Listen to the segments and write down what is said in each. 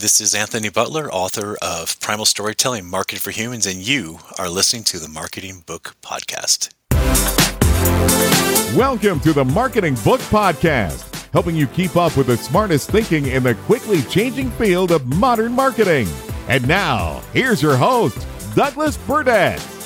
This is Anthony Butler, author of Primal Storytelling, Marketing for Humans, and you are listening to the Marketing Book Podcast. Welcome to the Marketing Book Podcast, helping you keep up with the smartest thinking in the quickly changing field of modern marketing. And now, here's your host, Douglas Burdett.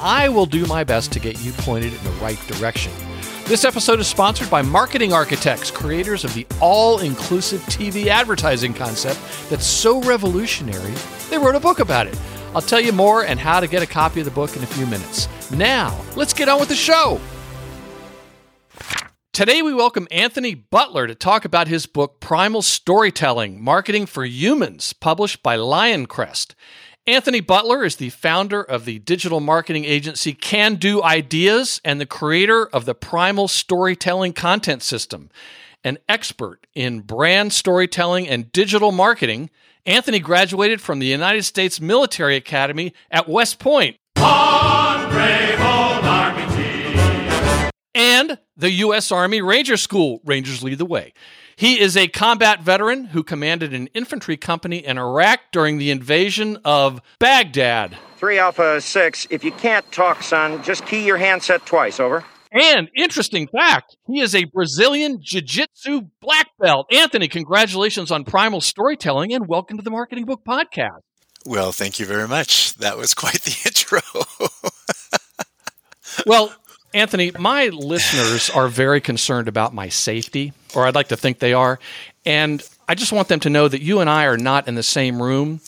I will do my best to get you pointed in the right direction. This episode is sponsored by Marketing Architects, creators of the all inclusive TV advertising concept that's so revolutionary, they wrote a book about it. I'll tell you more and how to get a copy of the book in a few minutes. Now, let's get on with the show. Today, we welcome Anthony Butler to talk about his book, Primal Storytelling Marketing for Humans, published by Lioncrest. Anthony Butler is the founder of the digital marketing agency Can Do Ideas and the creator of the Primal Storytelling Content System. An expert in brand storytelling and digital marketing, Anthony graduated from the United States Military Academy at West Point. And the U.S. Army Ranger School, Rangers Lead the Way. He is a combat veteran who commanded an infantry company in Iraq during the invasion of Baghdad. 3 Alpha 6, if you can't talk, son, just key your handset twice, over. And interesting fact, he is a Brazilian Jiu Jitsu black belt. Anthony, congratulations on Primal Storytelling and welcome to the Marketing Book Podcast. Well, thank you very much. That was quite the intro. well, Anthony, my listeners are very concerned about my safety, or I'd like to think they are. And I just want them to know that you and I are not in the same room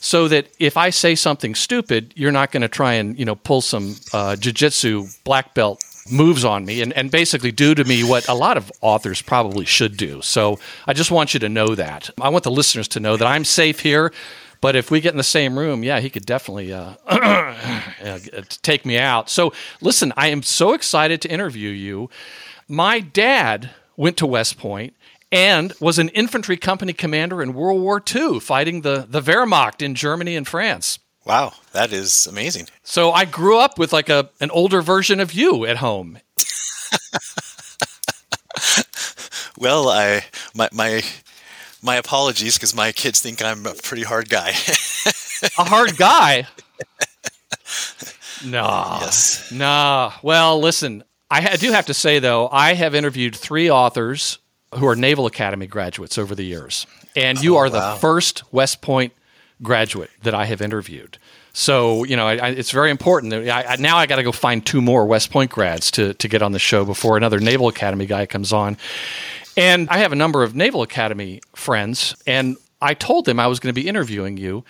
so that if I say something stupid, you're not going to try and, you know, pull some uh, jiu-jitsu black belt moves on me and, and basically do to me what a lot of authors probably should do. So I just want you to know that. I want the listeners to know that I'm safe here. But if we get in the same room, yeah, he could definitely uh, take me out. So listen, I am so excited to interview you. My dad went to West Point and was an infantry company commander in World War II, fighting the, the Wehrmacht in Germany and France. Wow, that is amazing. So I grew up with like a an older version of you at home. well, I my my my apologies because my kids think I'm a pretty hard guy. a hard guy? No. Yes. No. Well, listen, I do have to say, though, I have interviewed three authors who are Naval Academy graduates over the years. And you oh, are wow. the first West Point graduate that I have interviewed. So, you know, I, I, it's very important. That I, now I got to go find two more West Point grads to, to get on the show before another Naval Academy guy comes on. And I have a number of Naval Academy friends, and I told them I was going to be interviewing you,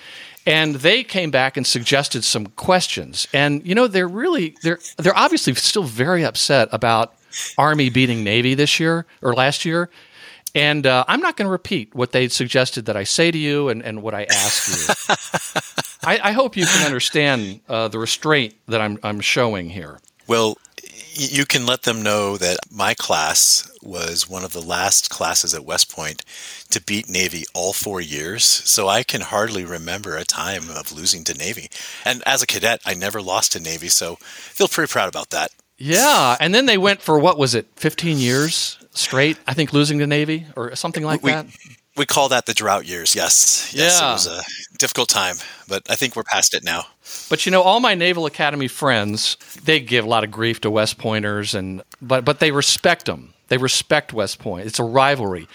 and they came back and suggested some questions. And you know, they're really they're they're obviously still very upset about Army beating Navy this year or last year. And uh, I'm not going to repeat what they suggested that I say to you and, and what I ask you. I, I, hope you can understand uh, the restraint that I'm, I'm showing here. Well, you can let them know that my class was one of the last classes at West Point to beat Navy all four years. So I can hardly remember a time of losing to Navy. And as a cadet, I never lost to Navy. So feel pretty proud about that. Yeah. And then they went for what was it, 15 years straight, I think, losing to Navy or something like we, that? We call that the drought years. Yes. Yes. Yeah. It was a difficult time, but I think we're past it now. But you know, all my Naval Academy friends, they give a lot of grief to West Pointers, and but but they respect them. They respect West Point. It's a rivalry.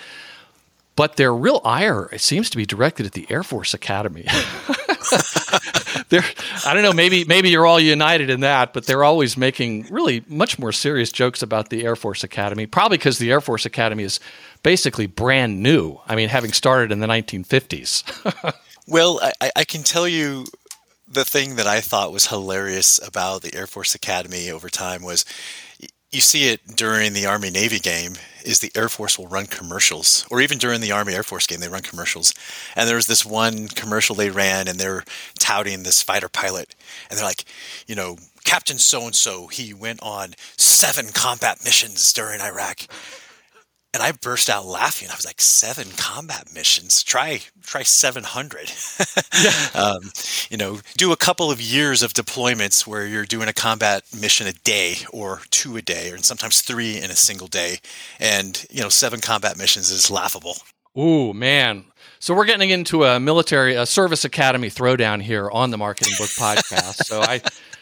but their real ire it seems to be directed at the Air Force Academy. they're, I don't know, maybe maybe you're all united in that, but they're always making really much more serious jokes about the Air Force Academy. Probably because the Air Force Academy is basically brand new. I mean, having started in the 1950s. well, I, I can tell you the thing that I thought was hilarious about the Air Force Academy over time was you see it during the Army Navy game is the Air Force will run commercials or even during the Army Air Force game they run commercials. And there was this one commercial they ran and they're touting this fighter pilot and they're like you know Captain so and so he went on seven combat missions during Iraq and I burst out laughing. I was like, seven combat missions. Try try seven hundred. um, you know, do a couple of years of deployments where you're doing a combat mission a day or two a day, or sometimes three in a single day, and you know, seven combat missions is laughable. Ooh, man. So we're getting into a military, a service academy throwdown here on the Marketing Book Podcast. so I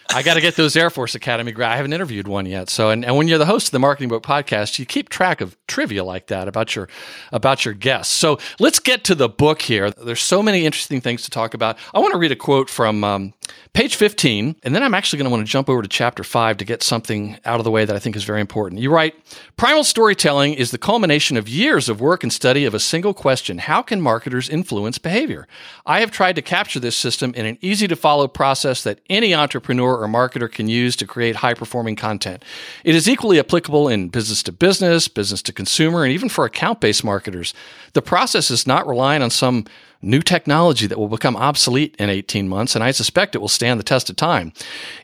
I got to get those Air Force Academy grad. I haven't interviewed one yet. So, and, and when you're the host of the Marketing Book Podcast, you keep track of trivia like that about your about your guests. So let's get to the book here. There's so many interesting things to talk about. I want to read a quote from um, page 15, and then I'm actually going to want to jump over to chapter five to get something out of the way that I think is very important. You write, "Primal storytelling is the culmination of years of work and study of a single question: How can marketers influence behavior? I have tried to capture this system in an easy to follow process that any entrepreneur or marketer can use to create high performing content. It is equally applicable in business to business, business to consumer, and even for account based marketers. The process is not relying on some new technology that will become obsolete in 18 months, and I suspect it will stand the test of time.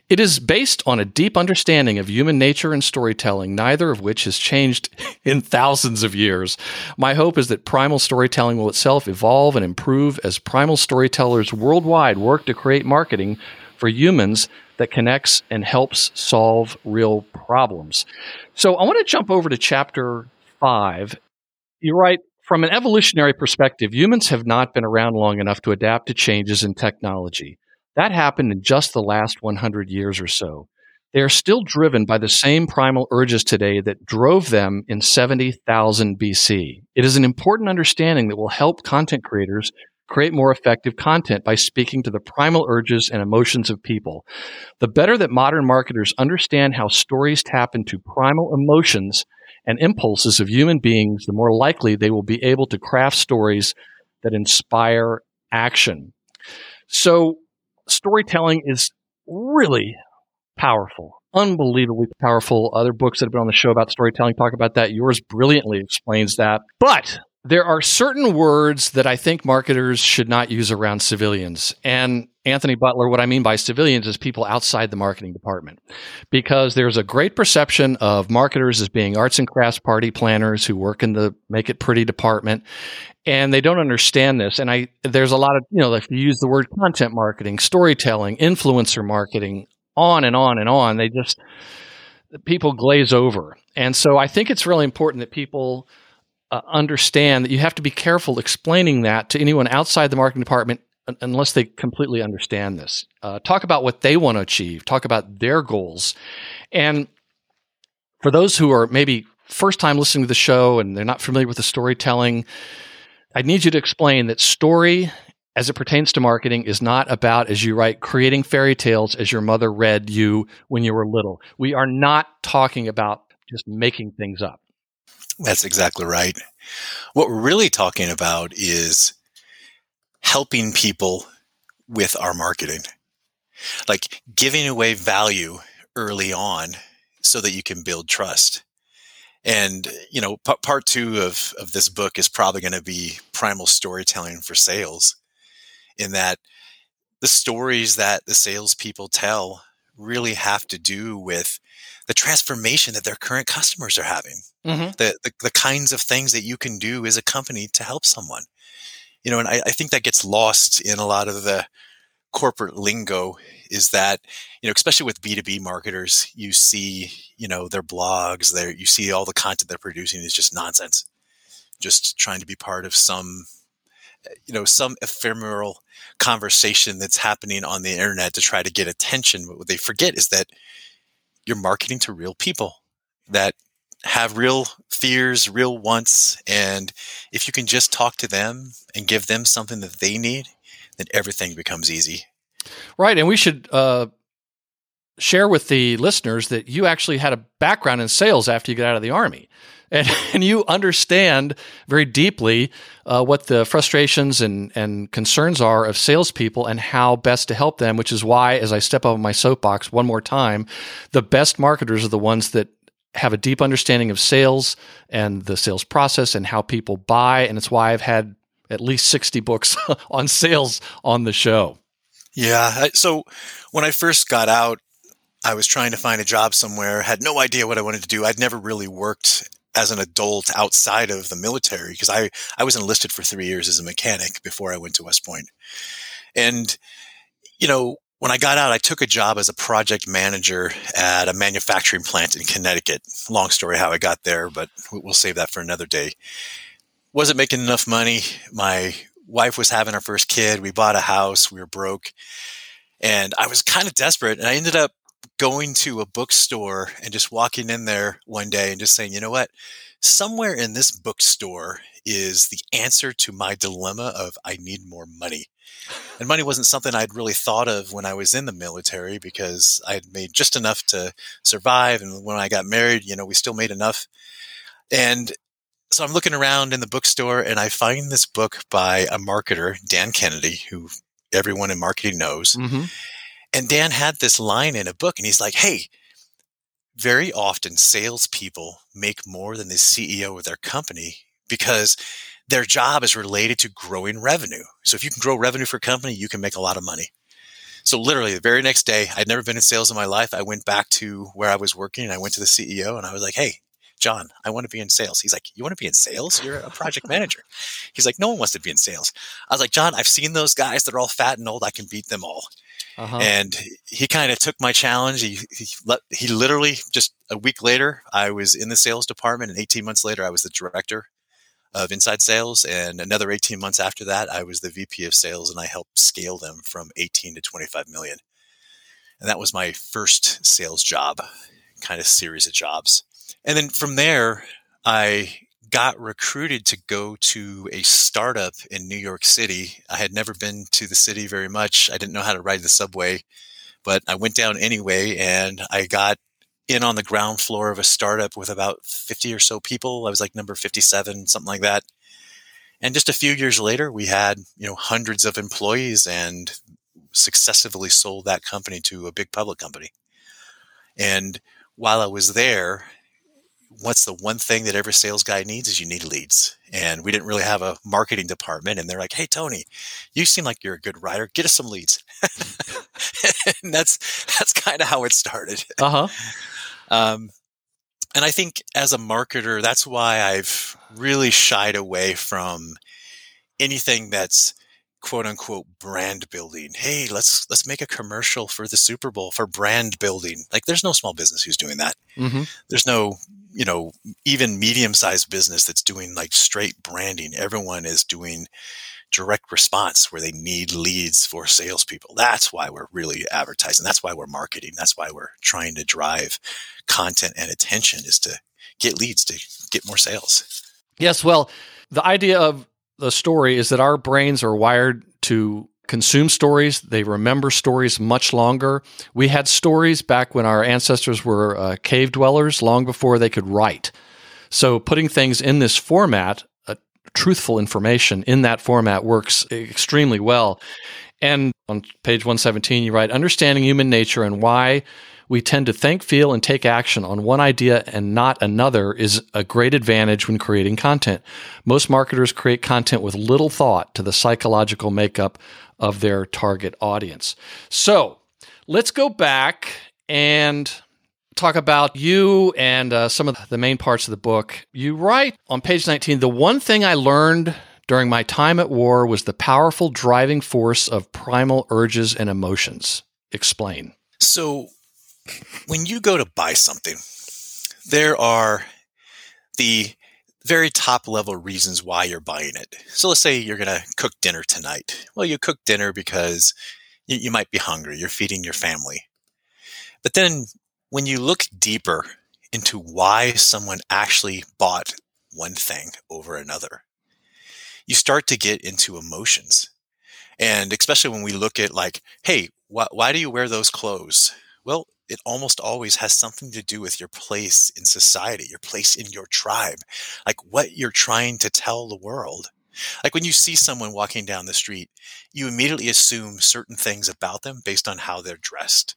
It is based on a deep understanding of human nature and storytelling, neither of which has changed in thousands of years. My hope is that primal storytelling will itself evolve and improve as primal storytellers worldwide work to create marketing for humans that connects and helps solve real problems. So I want to jump over to chapter five. You write, from an evolutionary perspective, humans have not been around long enough to adapt to changes in technology. That happened in just the last 100 years or so. They are still driven by the same primal urges today that drove them in 70,000 BC. It is an important understanding that will help content creators create more effective content by speaking to the primal urges and emotions of people. The better that modern marketers understand how stories tap into primal emotions and impulses of human beings, the more likely they will be able to craft stories that inspire action. So, storytelling is really powerful, unbelievably powerful. Other books that have been on the show about storytelling talk about that. Yours brilliantly explains that. But there are certain words that I think marketers should not use around civilians. And Anthony Butler, what I mean by civilians is people outside the marketing department. Because there's a great perception of marketers as being arts and crafts party planners who work in the make it pretty department. And they don't understand this. And I, there's a lot of, you know, if you use the word content marketing, storytelling, influencer marketing, on and on and on, they just, people glaze over. And so I think it's really important that people, uh, understand that you have to be careful explaining that to anyone outside the marketing department unless they completely understand this. Uh, talk about what they want to achieve, talk about their goals. And for those who are maybe first time listening to the show and they're not familiar with the storytelling, I need you to explain that story as it pertains to marketing is not about, as you write, creating fairy tales as your mother read you when you were little. We are not talking about just making things up. That's exactly right. What we're really talking about is helping people with our marketing, like giving away value early on so that you can build trust. And, you know, p- part two of, of this book is probably going to be primal storytelling for sales, in that the stories that the salespeople tell really have to do with the transformation that their current customers are having, mm-hmm. the, the, the kinds of things that you can do as a company to help someone. You know, and I, I think that gets lost in a lot of the corporate lingo is that you know especially with b2b marketers you see you know their blogs there you see all the content they're producing is just nonsense. Just trying to be part of some you know some ephemeral conversation that's happening on the internet to try to get attention. But what they forget is that you're marketing to real people that have real fears, real wants, and if you can just talk to them and give them something that they need, then everything becomes easy. Right, and we should uh, share with the listeners that you actually had a background in sales after you got out of the army. And, and you understand very deeply uh, what the frustrations and, and concerns are of salespeople and how best to help them, which is why, as I step up on my soapbox one more time, the best marketers are the ones that have a deep understanding of sales and the sales process and how people buy. And it's why I've had at least 60 books on sales on the show. Yeah. So when I first got out, I was trying to find a job somewhere, had no idea what I wanted to do. I'd never really worked as an adult outside of the military because I, I was enlisted for three years as a mechanic before I went to West Point. And, you know, when I got out, I took a job as a project manager at a manufacturing plant in Connecticut. Long story how I got there, but we'll save that for another day. Wasn't making enough money. My wife was having our first kid. We bought a house. We were broke. And I was kind of desperate. And I ended up going to a bookstore and just walking in there one day and just saying, you know what? Somewhere in this bookstore is the answer to my dilemma of I need more money. And money wasn't something I'd really thought of when I was in the military because I had made just enough to survive. And when I got married, you know, we still made enough. And so I'm looking around in the bookstore and I find this book by a marketer, Dan Kennedy, who everyone in marketing knows. Mm-hmm. And Dan had this line in a book, and he's like, Hey, very often salespeople make more than the CEO of their company because their job is related to growing revenue. So if you can grow revenue for a company, you can make a lot of money. So literally the very next day, I'd never been in sales in my life. I went back to where I was working and I went to the CEO and I was like, Hey, John, I want to be in sales. He's like, You want to be in sales? You're a project manager. He's like, No one wants to be in sales. I was like, John, I've seen those guys. They're all fat and old. I can beat them all. Uh-huh. And he kind of took my challenge. He, he, he literally just a week later, I was in the sales department, and 18 months later, I was the director of inside sales. And another 18 months after that, I was the VP of sales, and I helped scale them from 18 to 25 million. And that was my first sales job, kind of series of jobs. And then from there, I got recruited to go to a startup in New York City. I had never been to the city very much. I didn't know how to ride the subway, but I went down anyway and I got in on the ground floor of a startup with about 50 or so people. I was like number 57, something like that. And just a few years later, we had, you know, hundreds of employees and successively sold that company to a big public company. And while I was there, what's the one thing that every sales guy needs is you need leads. And we didn't really have a marketing department. And they're like, Hey, Tony, you seem like you're a good writer. Get us some leads. and that's, that's kind of how it started. Uh huh. Um, and I think as a marketer, that's why I've really shied away from anything that's quote unquote brand building. Hey, let's let's make a commercial for the Super Bowl for brand building. Like there's no small business who's doing that. Mm-hmm. There's no you know, even medium sized business that's doing like straight branding. Everyone is doing direct response where they need leads for salespeople. That's why we're really advertising. That's why we're marketing. That's why we're trying to drive content and attention is to get leads to get more sales. Yes. Well, the idea of the story is that our brains are wired to consume stories. They remember stories much longer. We had stories back when our ancestors were uh, cave dwellers, long before they could write. So putting things in this format, truthful information in that format works extremely well. And on page 117, you write, understanding human nature and why we tend to think, feel, and take action on one idea and not another is a great advantage when creating content. Most marketers create content with little thought to the psychological makeup of their target audience. So let's go back and talk about you and uh, some of the main parts of the book. You write on page 19 the one thing I learned during my time at war was the powerful driving force of primal urges and emotions. Explain. So, when you go to buy something, there are the very top level reasons why you're buying it. So let's say you're going to cook dinner tonight. Well, you cook dinner because you, you, might be hungry. You're feeding your family. But then when you look deeper into why someone actually bought one thing over another. You start to get into emotions. And especially when we look at like, hey, wh- why do you wear those clothes? Well, it almost always has something to do with your place in society, your place in your tribe, like what you're trying to tell the world. Like when you see someone walking down the street, you immediately assume certain things about them based on how they're dressed.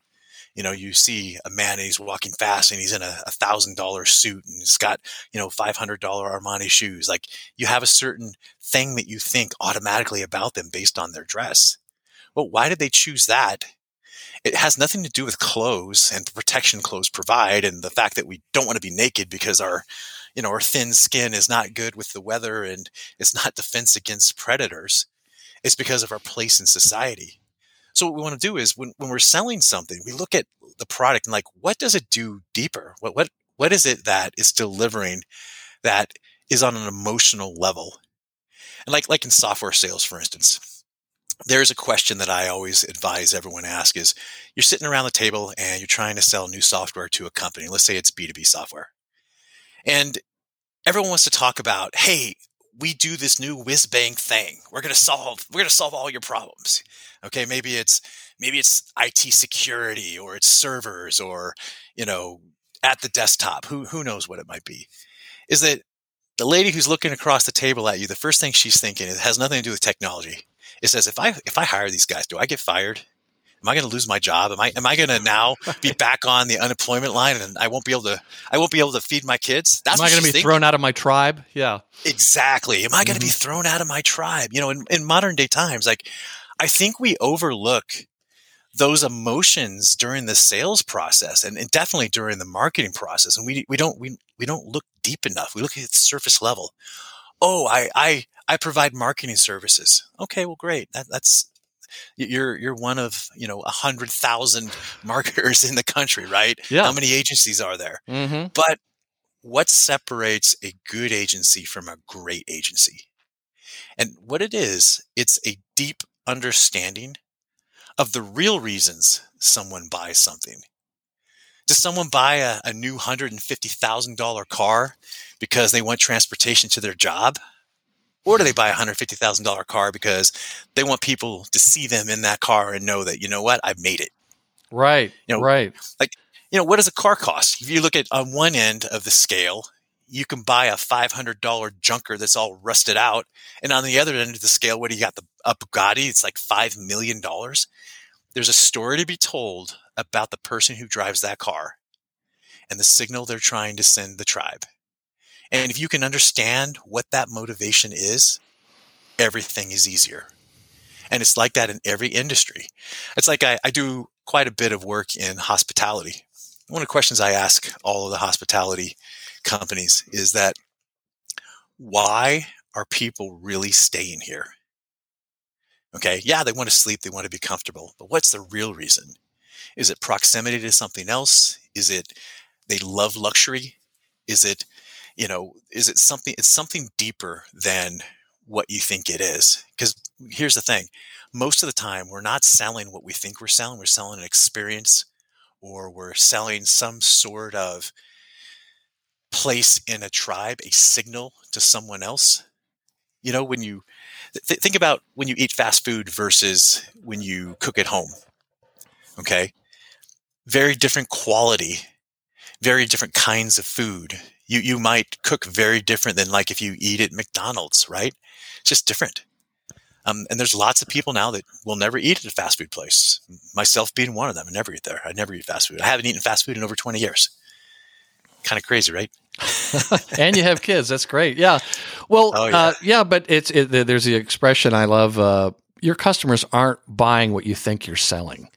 You know, you see a man and he's walking fast and he's in a thousand dollar suit and he's got, you know, $500 Armani shoes. Like you have a certain thing that you think automatically about them based on their dress. Well, why did they choose that it has nothing to do with clothes and the protection clothes provide and the fact that we don't want to be naked because our you know our thin skin is not good with the weather and it's not defense against predators it's because of our place in society so what we want to do is when, when we're selling something we look at the product and like what does it do deeper what what what is it that is delivering that is on an emotional level and like like in software sales for instance there's a question that I always advise everyone ask is you're sitting around the table and you're trying to sell new software to a company. Let's say it's B2B software. And everyone wants to talk about, hey, we do this new whiz bang thing. We're to solve, we're to solve all your problems. Okay. Maybe it's, maybe it's IT security or it's servers or, you know, at the desktop. Who, who knows what it might be? Is that the lady who's looking across the table at you, the first thing she's thinking it has nothing to do with technology it says if I if I hire these guys, do I get fired? Am I going to lose my job? Am I am I going to now be back on the unemployment line and I won't be able to I won't be able to feed my kids? That's am I going to be thinking. thrown out of my tribe? Yeah, exactly. Am I going to mm-hmm. be thrown out of my tribe? You know, in, in modern day times, like I think we overlook those emotions during the sales process and, and, definitely during the marketing process. And we, we don't, we, we don't look deep enough. We look at the surface level. Oh, I, I, I provide marketing services. Okay, well, great. That, that's you're you're one of you know a hundred thousand marketers in the country, right? Yeah. How many agencies are there? Mm-hmm. But what separates a good agency from a great agency? And what it is, it's a deep understanding of the real reasons someone buys something. Does someone buy a, a new $150,000 car because they want transportation to their job? Or do they buy a hundred fifty thousand dollar car because they want people to see them in that car and know that you know what I've made it. Right. You know, right. Like you know, what does a car cost? If you look at on one end of the scale, you can buy a five hundred dollar junker that's all rusted out, and on the other end of the scale, what do you got? The a Bugatti. It's like five million dollars. There's a story to be told about the person who drives that car and the signal they're trying to send the tribe. And if you can understand what that motivation is, everything is easier. And it's like that in every industry. It's like I, I do quite a bit of work in hospitality. One of the questions I ask all of the hospitality companies is that why are people really staying here? Okay, yeah, they want to sleep, they want to be comfortable, but what's the real reason? Is it proximity to something else? Is it they love luxury? Is it you know, is it something, it's something deeper than what you think it is. Because here's the thing most of the time, we're not selling what we think we're selling, we're selling an experience or we're selling some sort of place in a tribe, a signal to someone else. You know, when you th- think about when you eat fast food versus when you cook at home. Okay. Very different quality, very different kinds of food you you might cook very different than like if you eat at McDonald's, right? It's just different. Um, and there's lots of people now that will never eat at a fast food place. Myself being one of them. I never eat there. I never eat fast food. I haven't eaten fast food in over 20 years. Kind of crazy, right? and you have kids. That's great. Yeah. Well, oh, yeah. Uh, yeah. but it's it, there's the expression I love. Uh, your customers aren't buying what you think you're selling.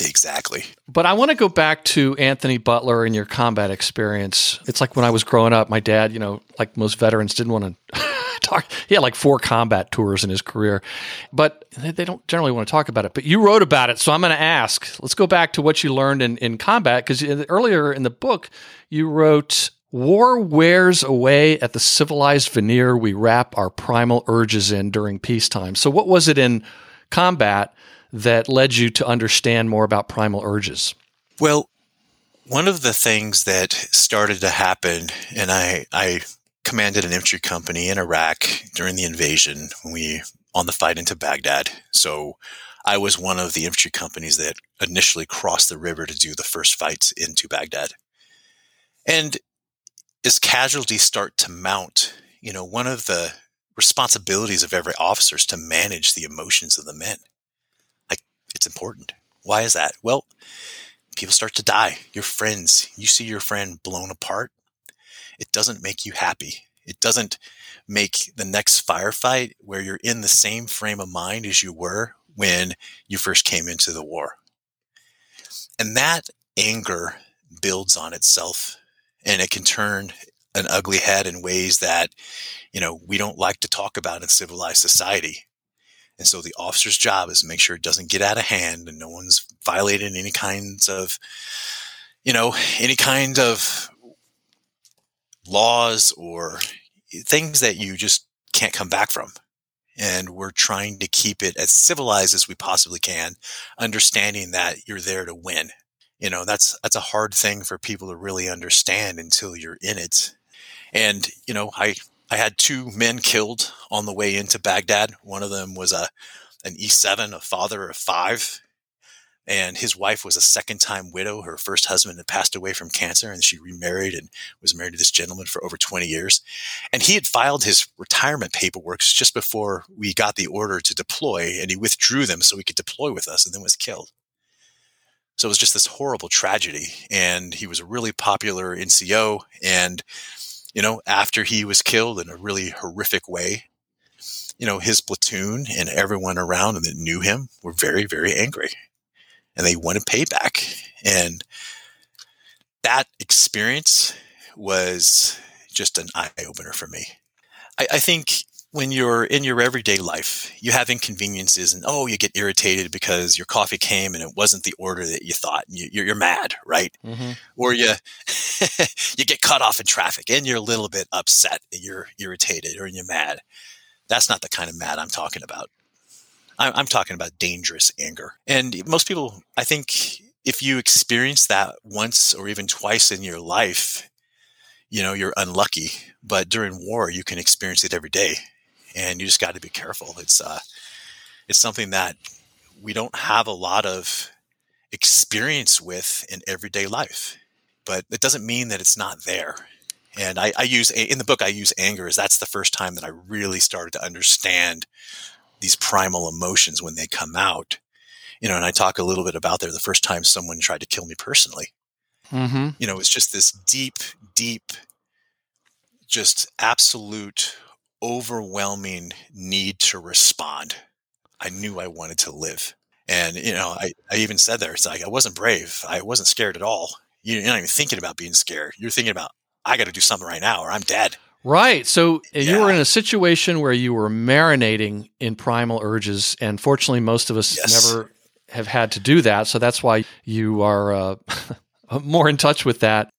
Exactly. But I want to go back to Anthony Butler and your combat experience. It's like when I was growing up, my dad, you know, like most veterans, didn't want to talk. He had like four combat tours in his career, but they don't generally want to talk about it. But you wrote about it, so I'm going to ask. Let's go back to what you learned in, in combat because earlier in the book, you wrote War wears away at the civilized veneer we wrap our primal urges in during peacetime. So, what was it in combat that led you to understand more about primal urges? Well, one of the things that started to happen, and I, I commanded an infantry company in Iraq during the invasion when we on the fight into Baghdad. So I was one of the infantry companies that initially crossed the river to do the first fights into Baghdad. And as casualties start to mount, you know, one of the responsibilities of every officer is to manage the emotions of the men. It's important. Why is that? Well, people start to die. Your friends, you see your friend blown apart. It doesn't make you happy. It doesn't make the next firefight where you're in the same frame of mind as you were when you first came into the war. And that anger builds on itself and it can turn an ugly head in ways that, you know, we don't like to talk about in civilized society. And so the officer's job is to make sure it doesn't get out of hand and no one's violating any kinds of, you know, any kind of laws or things that you just can't come back from. And we're trying to keep it as civilized as we possibly can, understanding that you're there to win. You know, that's that's a hard thing for people to really understand until you're in it. And, you know, I I had two men killed on the way into Baghdad. One of them was a an E7, a father of five, and his wife was a second time widow. Her first husband had passed away from cancer and she remarried and was married to this gentleman for over 20 years. And he had filed his retirement paperwork just before we got the order to deploy and he withdrew them so he could deploy with us and then was killed. So it was just this horrible tragedy. And he was a really popular NCO. And, you know, after he was killed in a really horrific way, you know, his platoon and everyone around that knew him were very, very angry and they wanted payback. And that experience was just an eye opener for me. I, I, think when you're in your everyday life, you have inconveniences and oh, you get irritated because your coffee came and it wasn't the order that you thought. And you, are mad, right? Mm-hmm. Or you you get cut off in traffic and you're a little bit upset. And you're irritated or you're mad. That's not the kind of mad I'm talking about. I'm talking about dangerous anger. And most people, I think, if you experience that once or even twice in your life, you know, you're unlucky. But during war, you can experience it every day, and you just got to be careful. It's uh, it's something that we don't have a lot of experience with in everyday life, but it doesn't mean that it's not there. And I, I use in the book, I use anger as that's the first time that I really started to understand these primal emotions when they come out. You know, and I talk a little bit about there the first time someone tried to kill me personally. Mm-hmm. You know, it's just this deep, deep, just absolute, overwhelming need to respond. I knew I wanted to live. And, you know, I, I even said there, it's like I wasn't brave. I wasn't scared at all. You're not even thinking about being scared. You're thinking about, I got to do something right now or I'm dead. Right. So yeah. you were in a situation where you were marinating in primal urges, and fortunately, most of us yes. never have had to do that. So that's why you are uh, more in touch with that.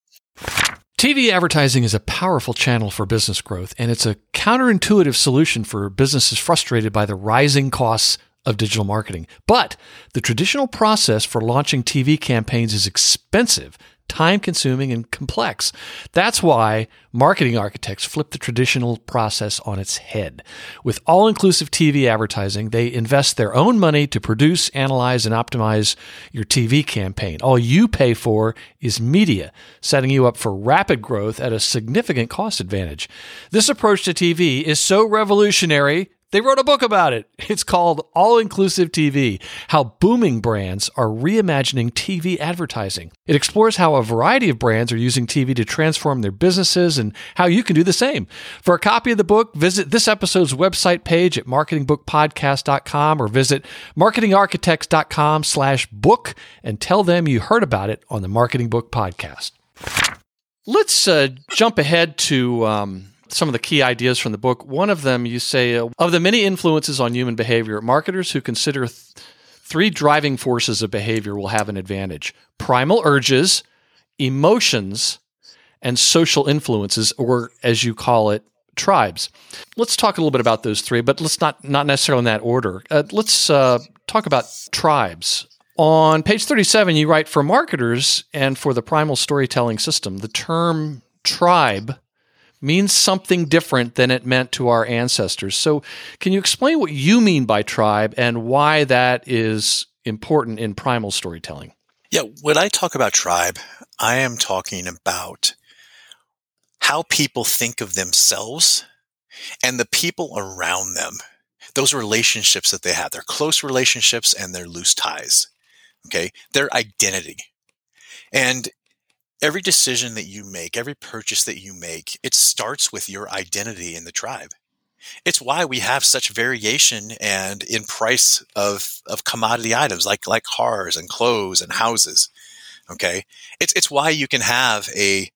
TV advertising is a powerful channel for business growth, and it's a counterintuitive solution for businesses frustrated by the rising costs of digital marketing. But the traditional process for launching TV campaigns is expensive time consuming and complex. That's why marketing architects flip the traditional process on its head. With all inclusive TV advertising, they invest their own money to produce, analyze, and optimize your TV campaign. All you pay for is media, setting you up for rapid growth at a significant cost advantage. This approach to TV is so revolutionary they wrote a book about it. It's called All Inclusive TV How Booming Brands Are Reimagining TV Advertising. It explores how a variety of brands are using TV to transform their businesses and how you can do the same. For a copy of the book, visit this episode's website page at marketingbookpodcast.com or visit marketingarchitects.com slash book and tell them you heard about it on the Marketing Book Podcast. Let's uh, jump ahead to. Um, some of the key ideas from the book. One of them, you say, uh, of the many influences on human behavior, marketers who consider th- three driving forces of behavior will have an advantage primal urges, emotions, and social influences, or as you call it, tribes. Let's talk a little bit about those three, but let's not not necessarily in that order. Uh, let's uh, talk about tribes. On page 37, you write for marketers and for the primal storytelling system, the term tribe means something different than it meant to our ancestors. So, can you explain what you mean by tribe and why that is important in primal storytelling? Yeah, when I talk about tribe, I am talking about how people think of themselves and the people around them, those relationships that they have, their close relationships and their loose ties. Okay. Their identity. And every decision that you make, every purchase that you make, it starts with your identity in the tribe. It's why we have such variation and in price of, of commodity items like, like cars and clothes and houses. Okay. It's, it's why you can have a,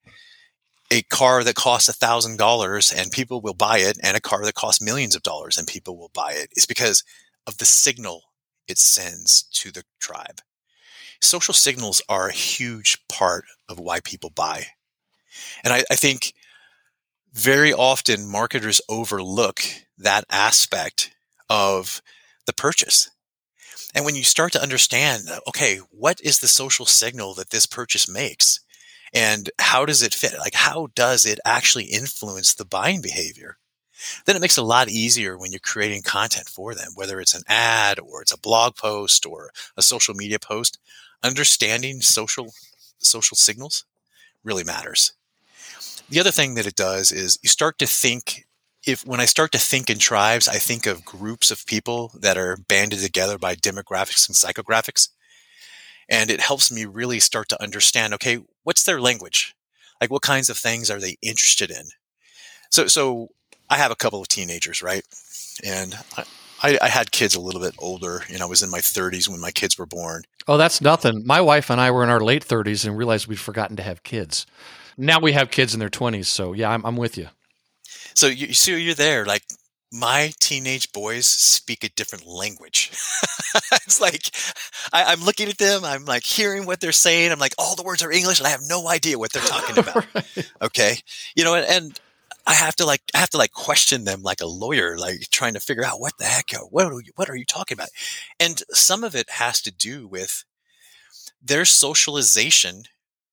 a car that costs a thousand dollars and people will buy it and a car that costs millions of dollars and people will buy it. It's because of the signal it sends to the tribe social signals are a huge part of why people buy. And I, I think very often marketers overlook that aspect of the purchase. And when you start to understand, okay, what is the social signal that this purchase makes? And how does it fit? Like, how does it actually influence the buying behavior? Then it makes it a lot easier when you're creating content for them, whether it's an ad or it's a blog post or a social media post understanding social social signals really matters. The other thing that it does is you start to think if when I start to think in tribes, I think of groups of people that are banded together by demographics and psychographics. And it helps me really start to understand, okay, what's their language? Like what kinds of things are they interested in? So so I have a couple of teenagers, right? And I, I, had kids a little bit older. You know, I was in my 30s when my kids were born. Oh, that's nothing. My wife and I were in our late 30s and realized we'd forgotten to have kids. Now we have kids in their 20s. So, yeah, I'm, I'm with you. So, you, so you're there. Like, my teenage boys speak a different language. it's like I, am looking at them, I'm like hearing what they're saying. I'm like, all the words are English, and I have no idea what they're talking about. right. Okay, you know, and, and I have to like I have to like question them like a lawyer, like trying to figure out what the heck, what are you, what are you talking about? And some of it has to do with their socialization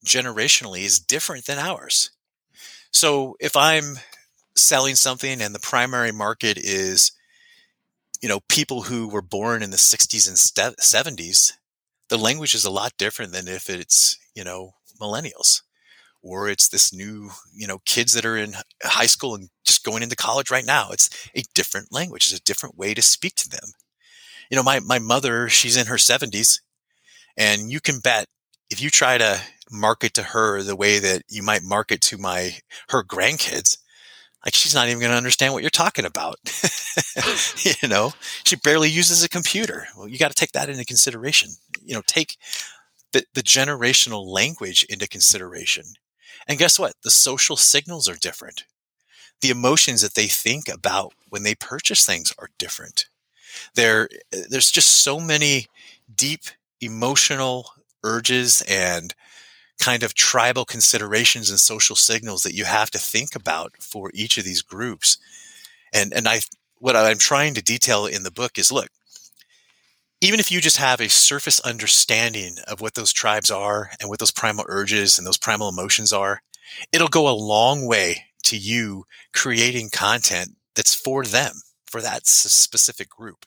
generationally is different than ours. So if I'm selling something and the primary market is, you know, people who were born in the 60s and 70s, the language is a lot different than if it's, you know, millennials or it's this new, you know, kids that are in high school and just going into college right now. It's a different language. It's a different way to speak to them. You know, my, my mother, she's in her seventies and you can bet if you try to market to her the way that you might market to my, her grandkids, like she's not even going to understand what you're talking about. you know, she barely uses a computer. Well, you got to take that into consideration. You know, take the, the generational language into consideration. And guess what? The social signals are different. The emotions that they think about when they purchase things are different. There, eh, there's just so many deep emotional urges and kind of tribal considerations and social signals that you have to think about for each of these groups. And, and I, what I'm trying to detail in the book is look, even if you just have a surface understanding of what those tribes are and what those primal urges and those primal emotions are, it'll go a long way to you creating content that's for them, for that specific group.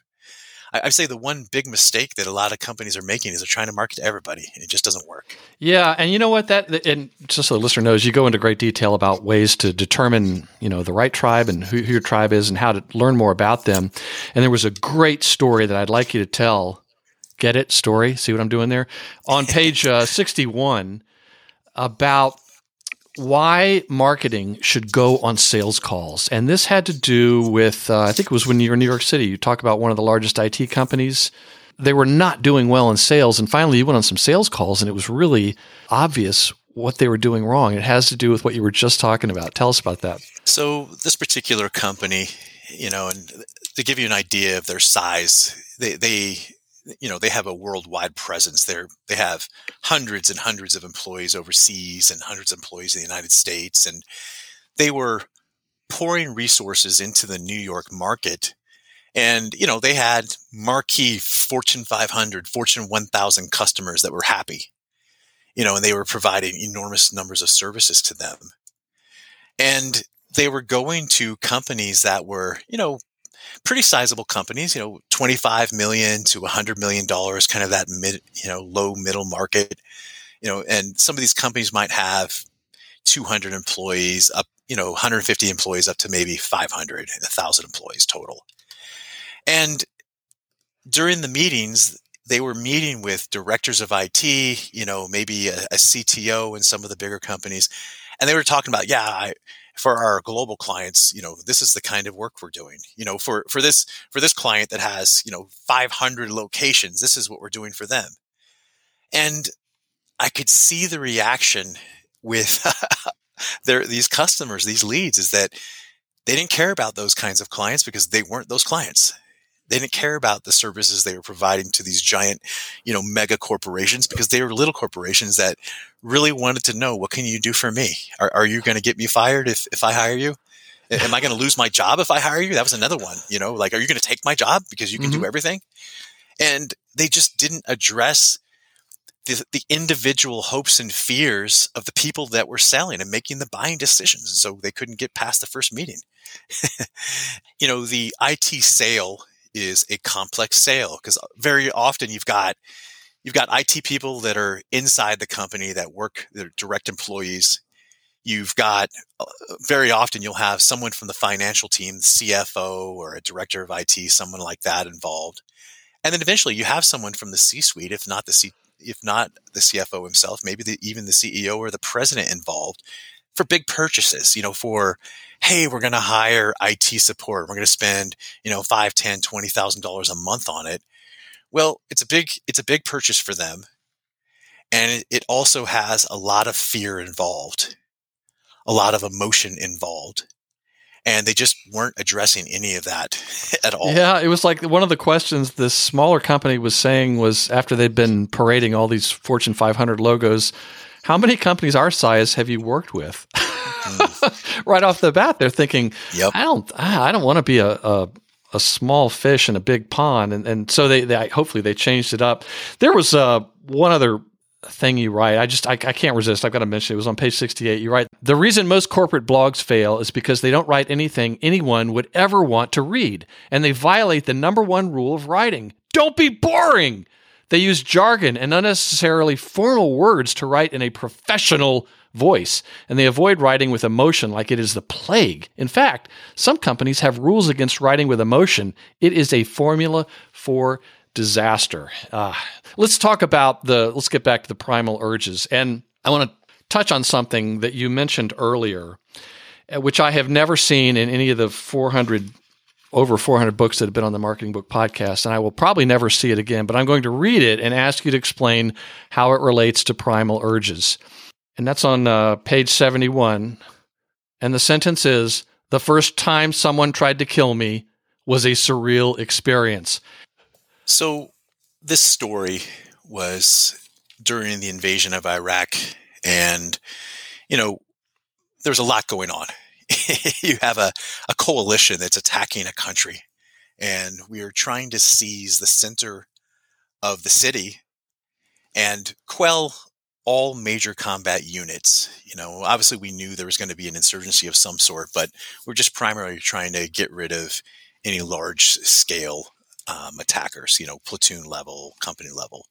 I, I say the one big mistake that a lot of companies are making is they're trying to market to everybody, and it just doesn't work. Yeah, and you know what? That and just so the listener knows, you go into great detail about ways to determine, you know, the right tribe and who, who your tribe is, and how to learn more about them. And there was a great story that I'd like you to tell. Get it? Story? See what I'm doing there? On page uh, 61 about why marketing should go on sales calls. And this had to do with, uh, I think it was when you were in New York City, you talk about one of the largest IT companies. They were not doing well in sales. And finally, you went on some sales calls, and it was really obvious what they were doing wrong. It has to do with what you were just talking about. Tell us about that. So, this particular company, you know, and to give you an idea of their size, they, they you know they have a worldwide presence they're they have hundreds and hundreds of employees overseas and hundreds of employees in the united states and they were pouring resources into the new york market And, you know, they had marquee Fortune 500, Fortune 1000 customers that were happy, you know, and they were providing enormous numbers of services to them. And they were going to companies that were, you know, pretty sizable companies, you know, 25 million to 100 million dollars, kind of that mid, you know, low middle market, you know, and some of these companies might have 200 employees up, you know, 150 employees up to maybe 500, 1000 employees total. And during the meetings, they were meeting with directors of IT, you know, maybe a, a CTO in some of the bigger companies. And they were talking about, yeah, I, for our global clients, you know, this is the kind of work we're doing. You know, for for this for this client that has, you know, 500 locations, this is what we're doing for them. And I could see the reaction with their these customers, these leads is that they didn't care about those kinds of clients because they weren't those clients. They didn't care about the services they were providing to these giant, you know, mega corporations because they were little corporations that really wanted to know what can you do for me? Are, are you going to get me fired if, if I hire you? Am I going to lose my job if I hire you? That was another one, you know, like, are you going to take my job because you can mm-hmm. do everything? And they just didn't address the, the, individual hopes and fears of the people that were selling and making the buying decisions. So they couldn't get past the first meeting. you know, the IT sale is a complex sale because uh, very often you've got you've got IT people that are inside the company that work they're direct employees. You've got uh, very often you'll have someone from the financial team, CFO or a director of IT, someone like that involved. And then eventually you have someone from the C-suite, if not the C, if not the CFO himself, maybe the, even the CEO or the president involved for big purchases, you know, for, hey, we're going to hire IT support. We're going to spend, you know, five, ten, twenty thousand dollars a month on it. Well, it's a big, it's a big purchase for them. And it, also has a lot of fear involved, a lot of emotion involved and they just weren't addressing any of that at all. Yeah, it was like one of the questions this smaller company was saying was after they'd been parading all these Fortune 500 logos, how many companies our size have you worked with? Right off the bat, they're thinking, yep. I don't, I don't want to be a, a, a small fish in a big pond, and and so they, they hopefully they changed it up. There was uh, one other thing you write. I just I, I can't resist. I've got to mention it. it was on page 68. You write the reason most corporate blogs fail is because they don't write anything anyone would ever want to read, and they violate the number one rule of writing: don't be boring. They use jargon and unnecessarily formal words to write in a professional voice, and they avoid writing with emotion like it is the plague. In fact, some companies have rules against writing with emotion. It is a formula for disaster. Uh, let's talk about the, let's get back to the primal urges. And I want to touch on something that you mentioned earlier, uh, which I have never seen in any of the 400 over 400 books that have been on the Marketing Book podcast, and I will probably never see it again, but I'm going to read it and ask you to explain how it relates to primal urges. And that's on uh, page 71. And the sentence is The first time someone tried to kill me was a surreal experience. So, this story was during the invasion of Iraq, and, you know, there's a lot going on you have a, a coalition that's attacking a country, and we are trying to seize the center of the city and quell all major combat units. You know, obviously we knew there was going to be an insurgency of some sort, but we're just primarily trying to get rid of any large scale um, attackers, you know, platoon level, company level.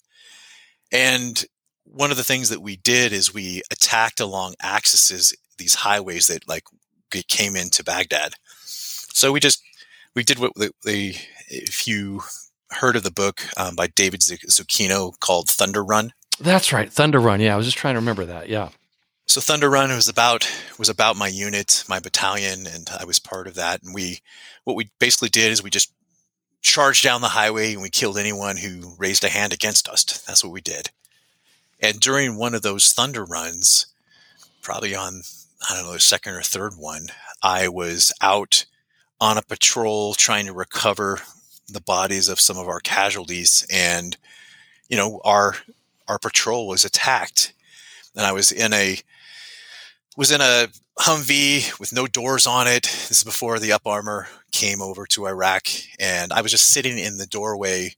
And one of the things that we did is we attacked along axes, these highways that like came into Baghdad. So we just we did what the, if you heard of the book um, by David Zucchino called Thunder Run. That's right, Thunder Run. Yeah, I was just trying to remember that. Yeah. So Thunder Run was about was about my unit, my battalion, and I was part of that. And we what we basically did is we just charged down the highway and we killed anyone who raised a hand against us. That's what we did. And during one of those thunder runs, probably on I don't know, the second or third one, I was out on a patrol trying to recover the bodies of some of our casualties. And, you know, our, our patrol was attacked. And I was in a was in a Humvee with no doors on it. This is before the Up Armor came over to Iraq, and I was just sitting in the doorway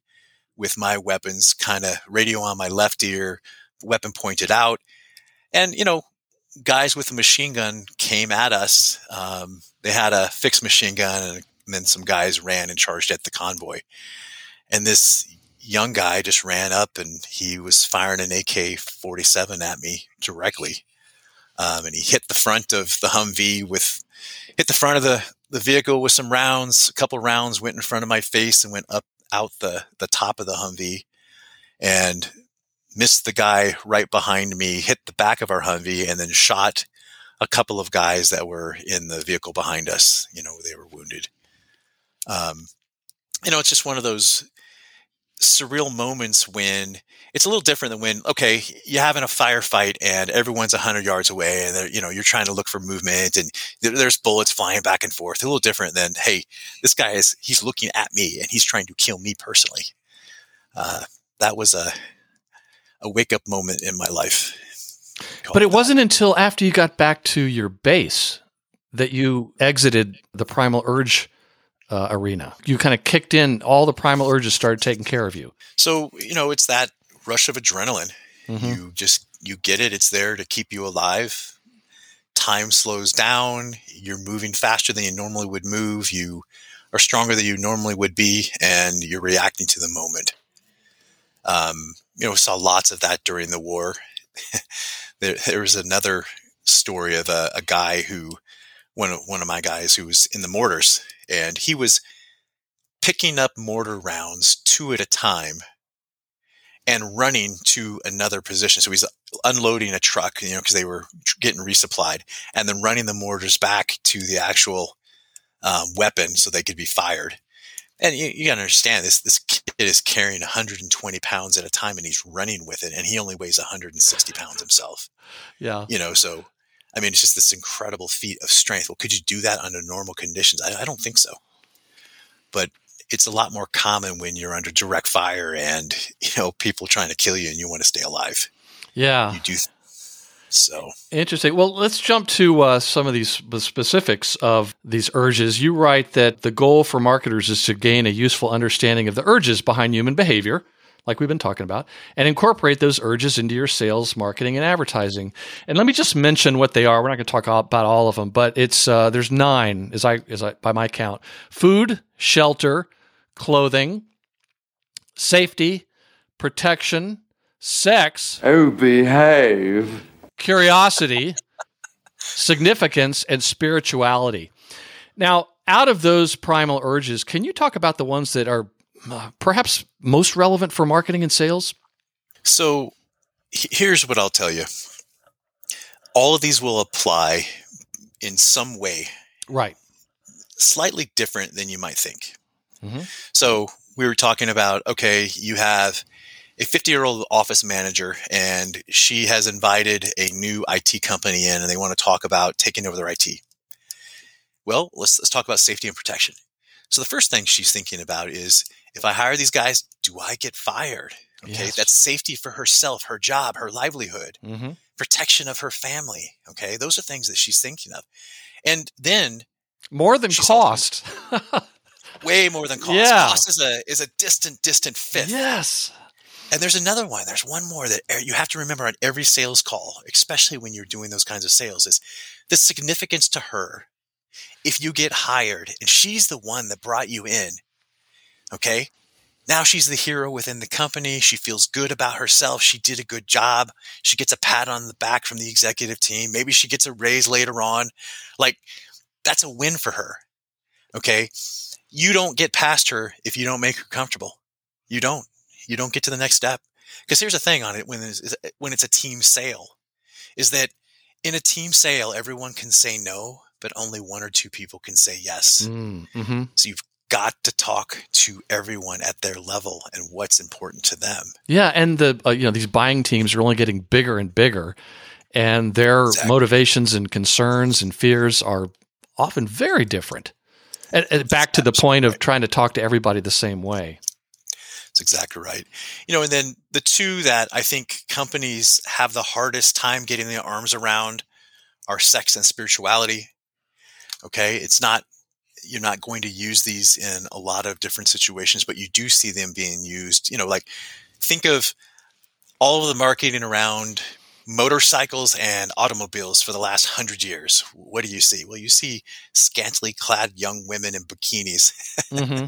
with my weapons, kind of radio on my left ear, weapon pointed out, and you know, guys with a machine gun came at us. Um, they had a fixed machine gun, and then some guys ran and charged at the convoy. And this young guy just ran up and he was firing an AK 47 at me directly. Um, and he hit the front of the Humvee with, hit the front of the, the vehicle with some rounds. A couple rounds went in front of my face and went up out the, the top of the Humvee and missed the guy right behind me, hit the back of our Humvee, and then shot a couple of guys that were in the vehicle behind us. You know, they were wounded. Um, you know, it's just one of those surreal moments when it's a little different than when okay you're having a firefight and everyone's 100 yards away and you know you're trying to look for movement and there's bullets flying back and forth a little different than hey this guy is he's looking at me and he's trying to kill me personally uh, that was a a wake up moment in my life but it wasn't until after you got back to your base that you exited the primal urge uh, arena. You kind of kicked in, all the primal urges started taking care of you. So, you know, it's that rush of adrenaline. Mm-hmm. You just, you get it. It's there to keep you alive. Time slows down. You're moving faster than you normally would move. You are stronger than you normally would be, and you're reacting to the moment. Um, you know, saw lots of that during the war. there, there was another story of a, a guy who, one of, one of my guys who was in the mortars and he was picking up mortar rounds two at a time and running to another position. So he's unloading a truck, you know, because they were getting resupplied, and then running the mortars back to the actual um, weapon so they could be fired. And you, you got to understand this: this kid is carrying 120 pounds at a time, and he's running with it, and he only weighs 160 pounds himself. Yeah, you know, so I mean, it's just this incredible feat of strength. Well, could you do that under normal conditions? I, I don't think so. But it's a lot more common when you're under direct fire and you know people trying to kill you and you want to stay alive. Yeah, you do. Th- so interesting. Well, let's jump to uh, some of these specifics of these urges. You write that the goal for marketers is to gain a useful understanding of the urges behind human behavior like we've been talking about, and incorporate those urges into your sales, marketing, and advertising. And let me just mention what they are. We're not going to talk about all of them, but it's uh, there's nine, as I as I by my count: food, shelter, clothing, safety, protection, sex. Oh, behave. Curiosity, significance, and spirituality. Now, out of those primal urges, can you talk about the ones that are uh, perhaps most relevant for marketing and sales? So here's what I'll tell you all of these will apply in some way. Right. Slightly different than you might think. Mm-hmm. So we were talking about okay, you have a 50 year old office manager and she has invited a new IT company in and they want to talk about taking over their IT. Well, let's, let's talk about safety and protection. So the first thing she's thinking about is if I hire these guys, do I get fired? Okay, yes. that's safety for herself, her job, her livelihood, mm-hmm. protection of her family. Okay, those are things that she's thinking of. And then more than cost. way more than cost. Yeah. Cost is a is a distant, distant fifth. Yes. And there's another one. There's one more that you have to remember on every sales call, especially when you're doing those kinds of sales, is the significance to her. If you get hired and she's the one that brought you in, Okay. Now she's the hero within the company. She feels good about herself. She did a good job. She gets a pat on the back from the executive team. Maybe she gets a raise later on. Like that's a win for her. Okay. You don't get past her if you don't make her comfortable. You don't. You don't get to the next step. Because here's the thing on it when it's, when it's a team sale is that in a team sale, everyone can say no, but only one or two people can say yes. Mm, mm-hmm. So you've got to talk to everyone at their level and what's important to them. Yeah, and the uh, you know these buying teams are only getting bigger and bigger, and their exactly. motivations and concerns and fears are often very different. And, and back to the point of trying to talk to everybody the same way. That's exactly right. You know, and then the two that I think companies have the hardest time getting their arms around are sex and spirituality. Okay. It's not, you're not going to use these in a lot of different situations, but you do see them being used. You know, like think of all of the marketing around motorcycles and automobiles for the last hundred years. What do you see? Well, you see scantily clad young women in bikinis. Mm-hmm.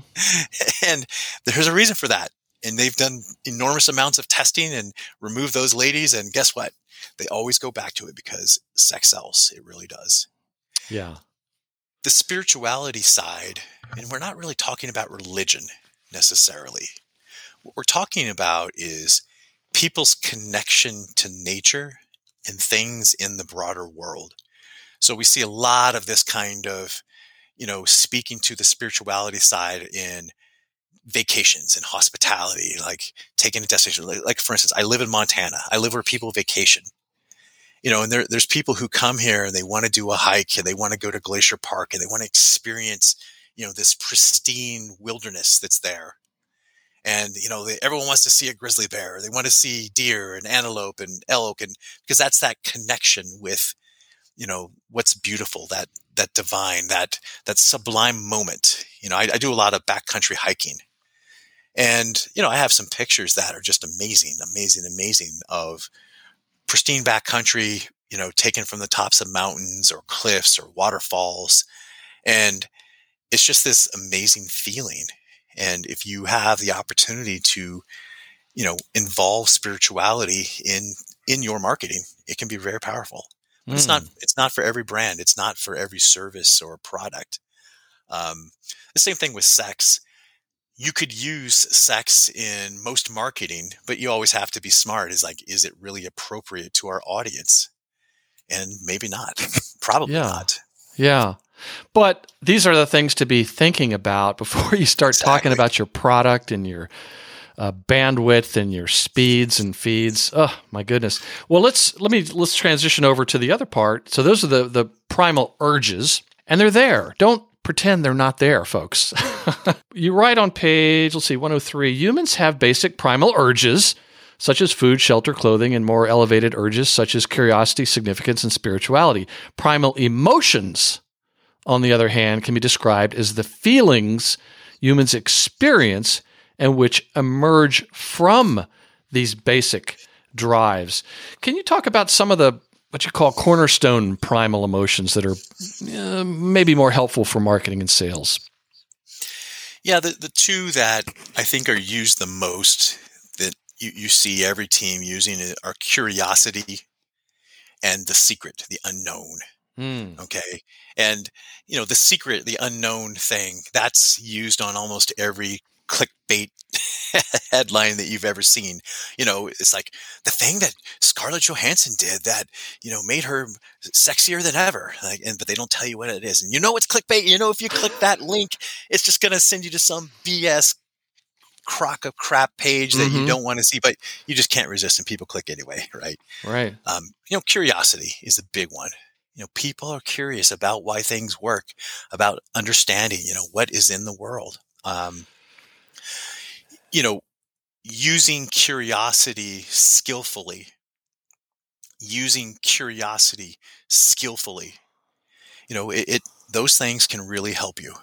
and there's a reason for that. And they've done enormous amounts of testing and removed those ladies. And guess what? They always go back to it because sex sells. It really does. Yeah. The spirituality side, and we're not really talking about religion necessarily. What we're talking about is people's connection to nature and things in the broader world. So we see a lot of this kind of, you know, speaking to the spirituality side in vacations and hospitality, like taking a destination. Like, like for instance, I live in Montana. I live where people vacation. You know, and there, there's people who come here and they want to do a hike and they want to go to Glacier Park and they want to experience, you know, this pristine wilderness that's there and you know they, everyone wants to see a grizzly bear they want to see deer and antelope and elk and because that's that connection with you know what's beautiful that that divine that that sublime moment you know I, I do a lot of backcountry hiking and you know i have some pictures that are just amazing amazing amazing of pristine backcountry you know taken from the tops of mountains or cliffs or waterfalls and it's just this amazing feeling and if you have the opportunity to, you know, involve spirituality in in your marketing, it can be very powerful. But mm. it's not hmm. it's not for every brand. It's not for every service or product. Um, the same thing with sex. You could use sex in most marketing, but you always have to be smart. Is like, is it really appropriate to our audience? And maybe not. Probably yeah. not. Yeah. But these are the things to be thinking about before you start exactly. talking about your product and your uh, bandwidth and your speeds and feeds. Oh my goodness. Well, let's let me let's transition over to the other part. So those are the the primal urges, and they're there. Don't pretend they're not there, folks. you write on page, let's see, 103. Humans have basic primal urges such as food, shelter, clothing, and more elevated urges such as curiosity, significance, and spirituality. Primal emotions on the other hand, can be described as the feelings humans experience and which emerge from these basic drives. Can you talk about some of the what you call cornerstone primal emotions that are uh, maybe more helpful for marketing and sales? Yeah, the, the two that I think are used the most that you, you see every team using are curiosity and the secret, the unknown. Mm. Okay. And, you know, the secret, the unknown thing, that's used on almost every clickbait headline that you've ever seen. You know, it's like the thing that Scarlett Johansson did that, you know, made her sexier than ever. Like, and, but they don't tell you what it is. And you know, it's clickbait. You know, if you click that link, it's just going to send you to some BS crock of crap page that mm-hmm. you don't want to see, but you just can't resist and people click anyway. Right. Right. Um, you know, curiosity is a big one you know people are curious about why things work about understanding you know what is in the world um, you know using curiosity skillfully using curiosity skillfully you know it, it those things can really help you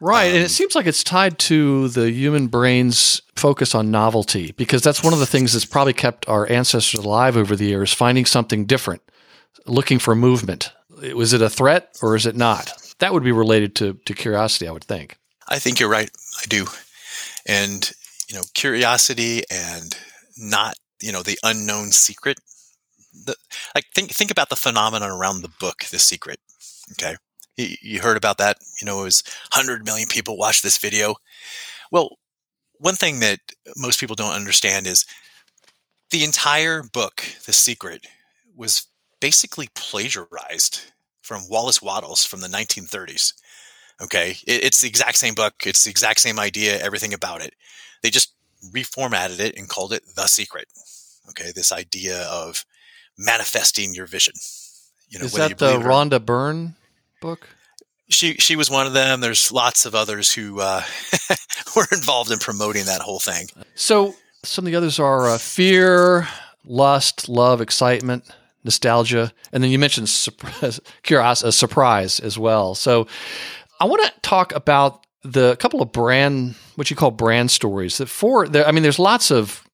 Right. Um, and it um, seems like it's tied to the human brain's focus on novelty because that's one of the things that's probably kept our ancestors alive over the years, finding something different looking for movement. Was it a threat or is it not? That would be related to, to curiosity, I would think. I think you're right. I do. And, you know, curiosity and not, you know, the unknown secret. The, like think think about the phenomenon around the book, The Secret. Okay. You, you heard about that. You know, it was 100 million people watched this video. Well, one thing that most people don't understand is the entire book, The Secret, was basically plagiarized from Wallace Wattles from the 1930s. Okay, it, it's the exact same book. It's the exact same idea. Everything about it. They just reformatted it and called it The Secret. Okay, this idea of manifesting your vision. You know, is that the Rhonda Byrne book? She she was one of them. There's lots of others who uh, were involved in promoting that whole thing. So some of the others are uh, fear, lust, love, excitement, nostalgia, and then you mentioned surprise, curiosity, surprise as well. So I want to talk about the couple of brand, what you call brand stories. That for, there, I mean, there's lots of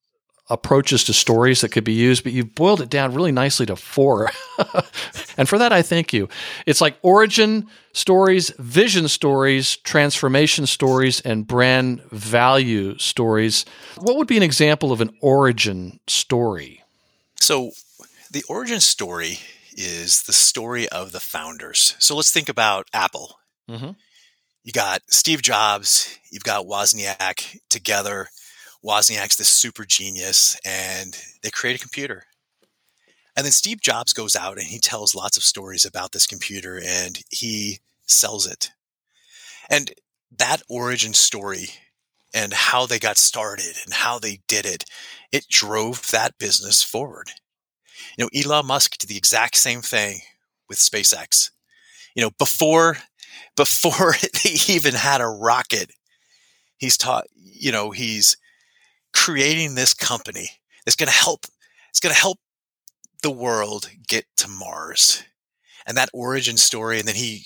approaches to stories that could be used, but you've boiled it down really nicely to four. and for that, I thank you. It's like origin stories, vision stories, transformation stories, and brand value stories. What would be an example of an origin story? So, the origin story is the story of the founders. So, let's think about Apple. Mm-hmm. You got Steve Jobs, you've got Wozniak together Wozniak's this super genius and they create a computer. And then Steve Jobs goes out and he tells lots of stories about this computer and he sells it. And that origin story and how they got started and how they did it, it drove that business forward. You know, Elon Musk did the exact same thing with SpaceX. You know, before before they even had a rocket, he's taught, you know, he's creating this company that's going to help it's going to help the world get to Mars. And that origin story and then he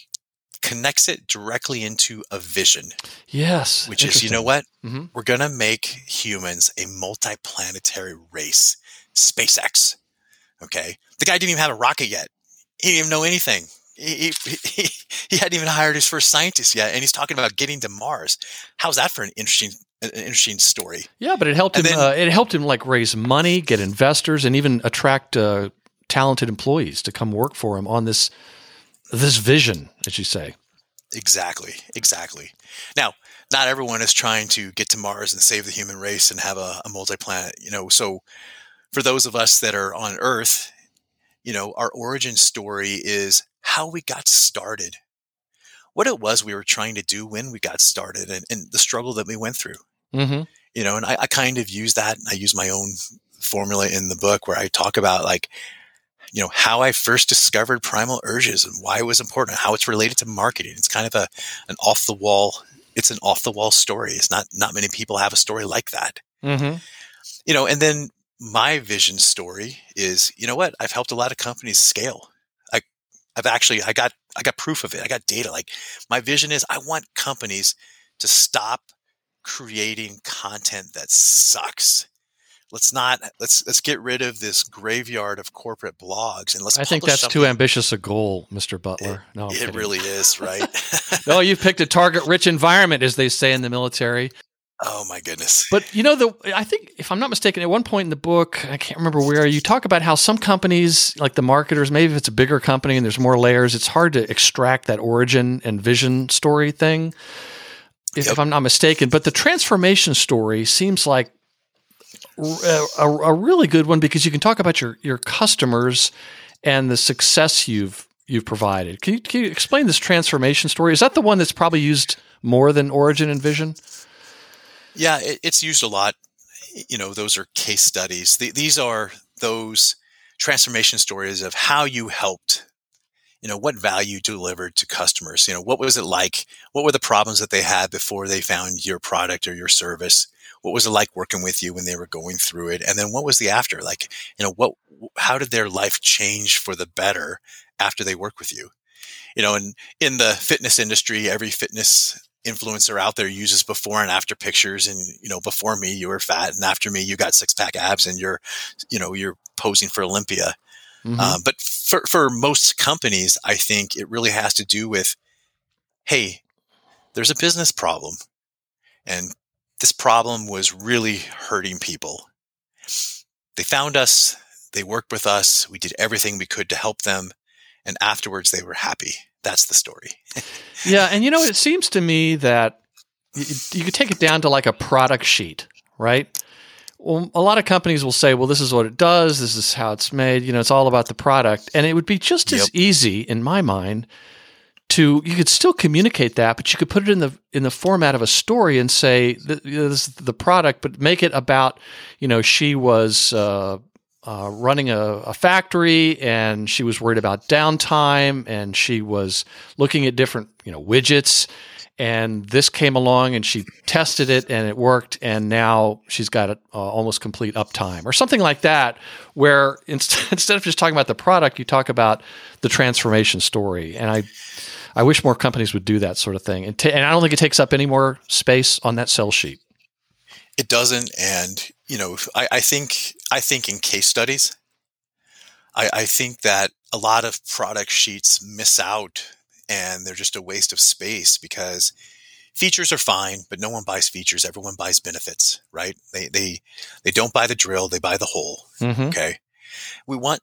connects it directly into a vision. Yes. Which is, you know what? Mm-hmm. We're going to make humans a multi-planetary race. SpaceX. Okay. The guy didn't even have a rocket yet. He didn't even know anything. He, he, he, hadn't even hired his first scientist yet, and he's talking about getting to Mars. How's that for an interesting an interesting story. Yeah, but it helped and him. Then, uh, it helped him like raise money, get investors, and even attract uh, talented employees to come work for him on this this vision, as you say. Exactly. Exactly. Now, not everyone is trying to get to Mars and save the human race and have a, a multi-planet. You know, so for those of us that are on Earth, you know, our origin story is how we got started what it was we were trying to do when we got started and, and the struggle that we went through. Mm-hmm. You know, and I, I kind of use that. I use my own formula in the book where I talk about like, you know, how I first discovered primal urges and why it was important, how it's related to marketing. It's kind of a an off the wall. It's an off the wall story. It's not not many people have a story like that. Mm-hmm. You know, and then my vision story is, you know what? I've helped a lot of companies scale. I've actually I got I got proof of it. I got data. Like my vision is I want companies to stop creating content that sucks. Let's not let's let's get rid of this graveyard of corporate blogs and let's. I think that's something. too ambitious a goal, Mr. Butler. It, no, it really is, right? no, you've picked a target-rich environment, as they say in the military. Oh my goodness! But you know, the I think if I'm not mistaken, at one point in the book, I can't remember where you talk about how some companies, like the marketers, maybe if it's a bigger company and there's more layers, it's hard to extract that origin and vision story thing. If, yep. if I'm not mistaken, but the transformation story seems like a, a, a really good one because you can talk about your your customers and the success you've you've provided. Can you, can you explain this transformation story? Is that the one that's probably used more than origin and vision? Yeah, it, it's used a lot. You know, those are case studies. The, these are those transformation stories of how you helped you know what value delivered to customers. You know what was it like? What were the problems that they had before they found your product or your service? What was it like working with you when they were going through it? And then what was the after? Like you know what how did their life change for the better after they work with you? You know and in the fitness industry every fitness influencer out there uses before and after pictures and you know before me you were fat and after me you got six pack abs and you're you know you're posing for olympia. Mm-hmm. uh, but for for most companies i think it really has to do with hey there's a business problem and this problem was really hurting people. They found us they worked with us we did everything we could to help them and afterwards they were happy that's the story. yeah, and you know, it seems to me that you, you could take it down to like a product sheet, right? Well, a lot of companies will say, well, this is what it does, this is how it's made, you know, it's all about the product. And it would be just yep. as easy in my mind to you could still communicate that, but you could put it in the in the format of a story and say this is the product, but make it about, you know, she was uh, uh, running a, a, factory and she was worried about downtime and she was looking at different you know widgets. And this came along and she tested it and it worked and now she's got it uh, almost complete uptime or something like that where inst- instead of just talking about the product you talk about the transformation story. And i i wish more companies would do that sort of thing. And, t- and i don't think it takes up any more space on that sell sheet. It doesn't and you know i, I think i think in case studies I, I think that a lot of product sheets miss out and they're just a waste of space because features are fine, but no one buys features. Everyone buys benefits, right? They they they don't buy the drill, they buy the hole. mm-hmm. Okay. We want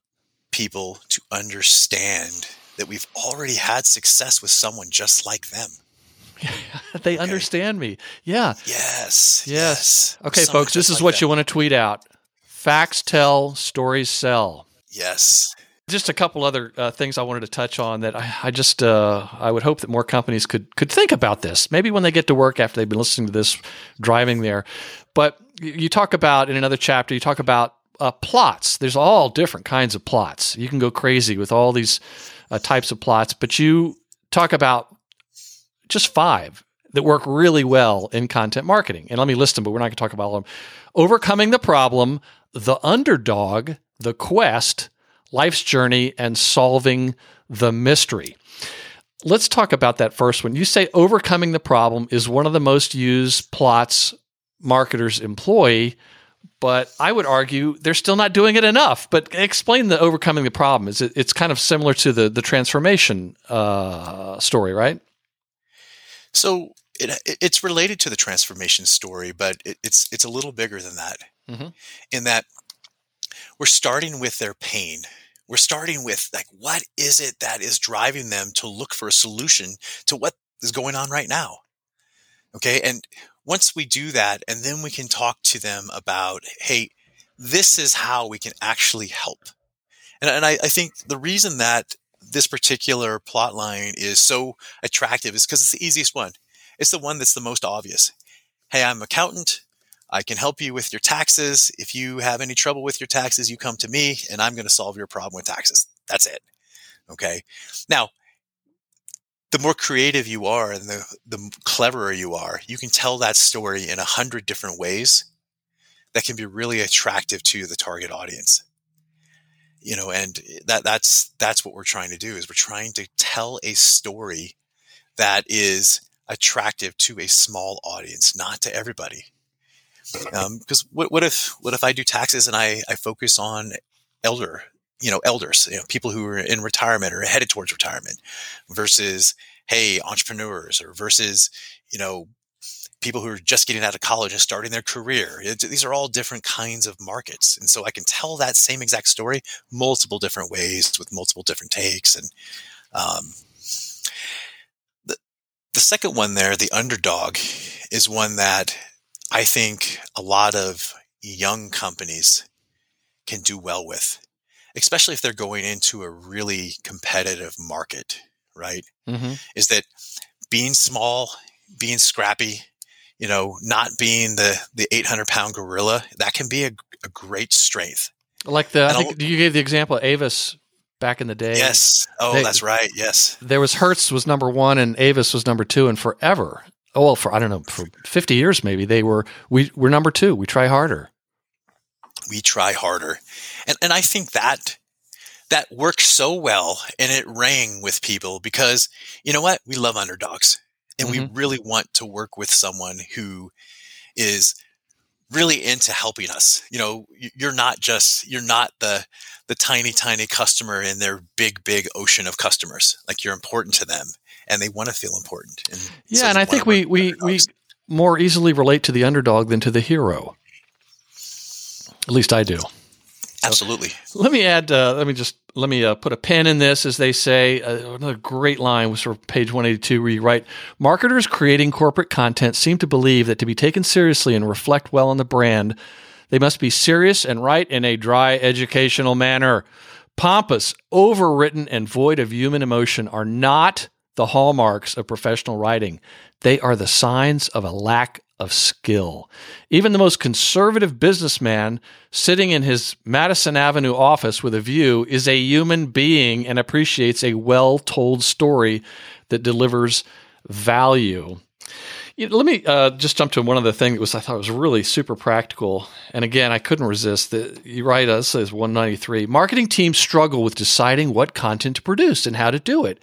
people to understand that we've already had success with someone just like them. they understand me yeah Yes. yes okay Someone folks this is like what them. you want to tweet out facts tell stories sell Yes. just a couple other uh, things I wanted to touch on that I, I just uh, I would hope that more companies could could think about this. Maybe when they get to work after they've been listening to this, driving there. But you you talk about in another chapter, you talk about uh, plots. There's all different kinds of plots. You can go crazy with all these uh, types of plots, but you talk about just five that work really well in content marketing. And let me list them, but we're not going to talk about all of them. Overcoming the problem, the underdog, the quest, life's journey, and solving the mystery. Let's talk about that first one. You say overcoming the problem is one of the most used plots marketers employ, but I would argue they're still not doing it enough. But explain the overcoming the problem. Is it's kind of similar to the the transformation uh, story, right? So it, it's related to the transformation story, but it, it's it's a little bigger than that. Mhm. In that we're starting with their pain. We're starting with like what is it that is driving them to look for a solution to what is going on right now. Okay, and once we do that, and then we can talk to them about, hey, this is how we can actually help. And, and I, I think the reason that this particular plot line is so attractive is because it's the easiest one. It's the one that's the most obvious. Hey, I'm an accountant. I can help you with your taxes. If you have any trouble with your taxes, you come to me and I'm going to solve your problem with taxes. That's it. Okay. Now, the more creative you are and the, the cleverer you are, you can tell that story in a hundred different ways that can be really attractive to the target audience you know and that that's that's what we're trying to do is we're trying to tell a story that is attractive to a small audience not to everybody because what, what if what if i do taxes and i i focus on elder you know elders you know people who are in retirement or headed towards retirement versus hey entrepreneurs or versus you know people who are just getting out of college and starting their career. It, these are all different kinds of markets. And so I can tell that same exact story multiple different ways with multiple different takes. And um, the second one there, the underdog, is one that I think a lot of young companies can do well with, especially if they're going into a really competitive market, right? Mm-hmm. Is that being small, being scrappy, you know, not being the the 800 pound gorilla, that can be a, a great strength. Like the, I think you gave the example of Avis back in the day. Yes. Oh, They- that's right. Yes. There was Hertz was number one and Avis was number two, and forever. Oh well, for I don't know, for fifty years maybe they were. We we're number two. We try harder. We try harder, and and I think that that works so well, and it rang with people because you know what? We love underdogs, and we mm-hmm. really want to work with someone who is really into helping us. You know, you're not just you're not the the tiny tiny customer in their big big ocean of customers. Like you're important to them, and they want to feel important. And Yeah, they and I think we we we more easily relate to the underdog than to the hero. At least I do. Absolutely Let me add. Uh, let me just let me uh, put a pin in this, as they say. Uh, another great line was from page one eighty two, where you write: "Marketers creating corporate content seem to believe that to be taken seriously and reflect well on the brand, they must be serious and write in a dry, educational manner. Pompous, overwritten, and void of human emotion are not the hallmarks of professional writing. They are the signs of a lack of skill. Even the most conservative businessman sitting in his Madison Avenue office with a view is a human being and appreciates a well told story that delivers value. You know, let me uh, just jump to one other thing that was I thought was really super practical. And again, I couldn't resist. The, you write us as 193. Marketing teams struggle with deciding what content to produce and how to do it.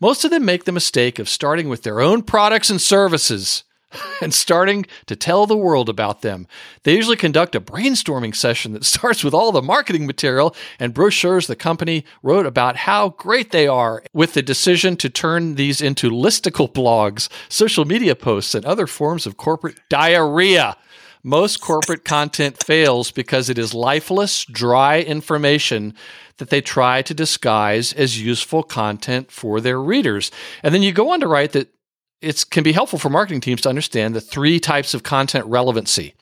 Most of them make the mistake of starting with their own products and services and starting to tell the world about them. They usually conduct a brainstorming session that starts with all the marketing material and brochures the company wrote about how great they are, with the decision to turn these into listicle blogs, social media posts, and other forms of corporate diarrhea. Most corporate content fails because it is lifeless, dry information that they try to disguise as useful content for their readers. And then you go on to write that it can be helpful for marketing teams to understand the three types of content relevancy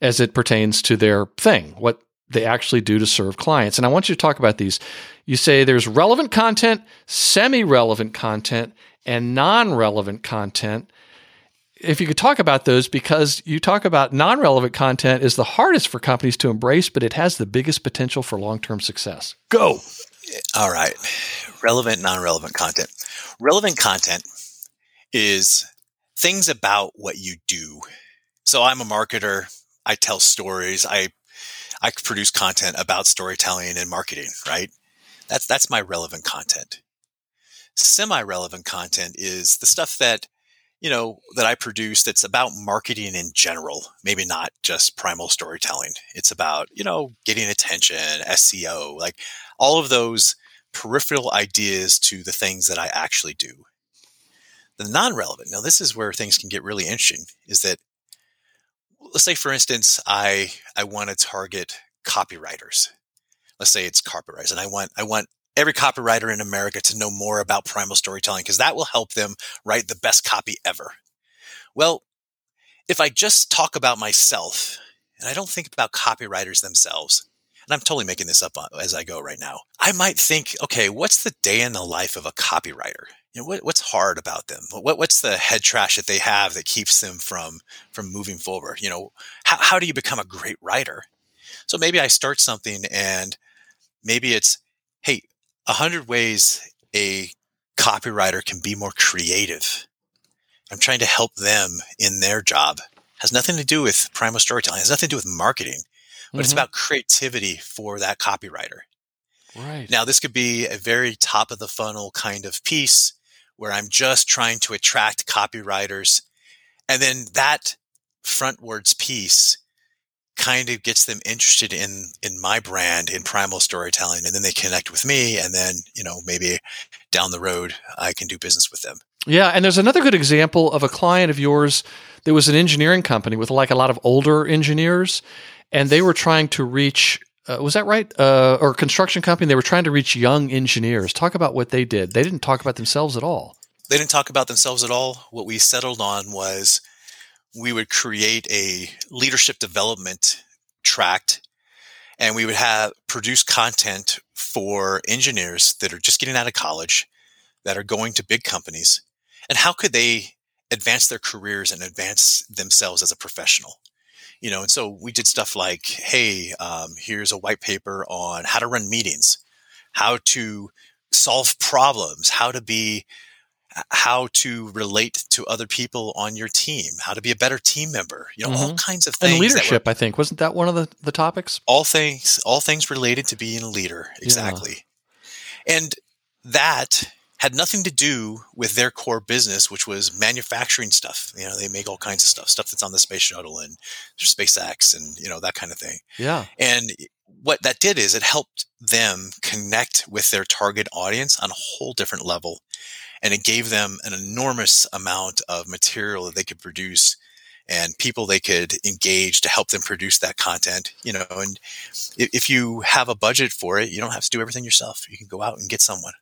as it pertains to their thing, what they actually do to serve clients. And I want you to talk about these. You say there's relevant content, semi relevant content, and non relevant content. If you could talk about those, because you talk about non relevant content is the hardest for companies to embrace, but it has the biggest potential for long term success. Go. All right. Relevant, non relevant content. Relevant content is things about what you do. So I'm a marketer. I tell stories. I I produce content about storytelling and marketing, right? That's that's my relevant content. Semi-relevant content is the stuff that you know that I produce that's about marketing in general, maybe not just primal storytelling. It's about, you know, getting attention, SEO, like all of those peripheral ideas to the things that I actually do. The non-relevant. Now, this is where things can get really interesting. Is that let's say, for instance, I I want to target copywriters. Let's say it's copywriters, and I want I want every copywriter in America to know more about primal storytelling because that will help them write the best copy ever. Well, if I just talk about myself and I don't think about copywriters themselves, and I'm totally making this up uh, as I go right now, I might think, okay, what's the day in the life of a copywriter? You know, what, what's hard about them? What, what's the head trash that they have that keeps them from from moving forward? You know, how, how do you become a great writer? So maybe I start something and maybe it's, hey, a hundred ways a copywriter can be more creative. I'm trying to help them in their job. Has nothing to do with primal storytelling. Has nothing to do with marketing, but mm-hmm. it's about creativity for that copywriter. Right. Now, this could be a very top of the funnel kind of piece where I'm just trying to attract copywriters. And then that frontwards piece kind of gets them interested in in my brand in primal storytelling and then they connect with me and then you know maybe down the road i can do business with them yeah and there's another good example of a client of yours that was an engineering company with like a lot of older engineers and they were trying to reach uh, was that right? Uh, or construction company? They were trying to reach young engineers. Talk about what they did. They didn't talk about themselves at all. They didn't talk about themselves at all. What we settled on was we would create a leadership development tract and we would have produce content for engineers that are just getting out of college that are going to big companies and how could they advance their careers and advance themselves as a professional you know, and so we did stuff like, hey, um, here's a white paper on how to run meetings, how to solve problems, how to be, how to relate to other people on your team, how to be a better team member, you know, mm-hmm. all kinds of things. And leadership, were, I think, wasn't that one of the, the topics? All things, all things related to being a leader. Exactly. Yeah. And that had nothing to do with their core business, which was manufacturing stuff. You know, they make all kinds of stuff, stuff that's on the space shuttle and SpaceX and, you know, that kind of thing. Yeah. And what that did is it helped them connect with their target audience on a whole different level. And it gave them an enormous amount of material that they could produce and people they could engage to help them produce that content you know and if you have a budget for it you don't have to do everything yourself you can go out and get someone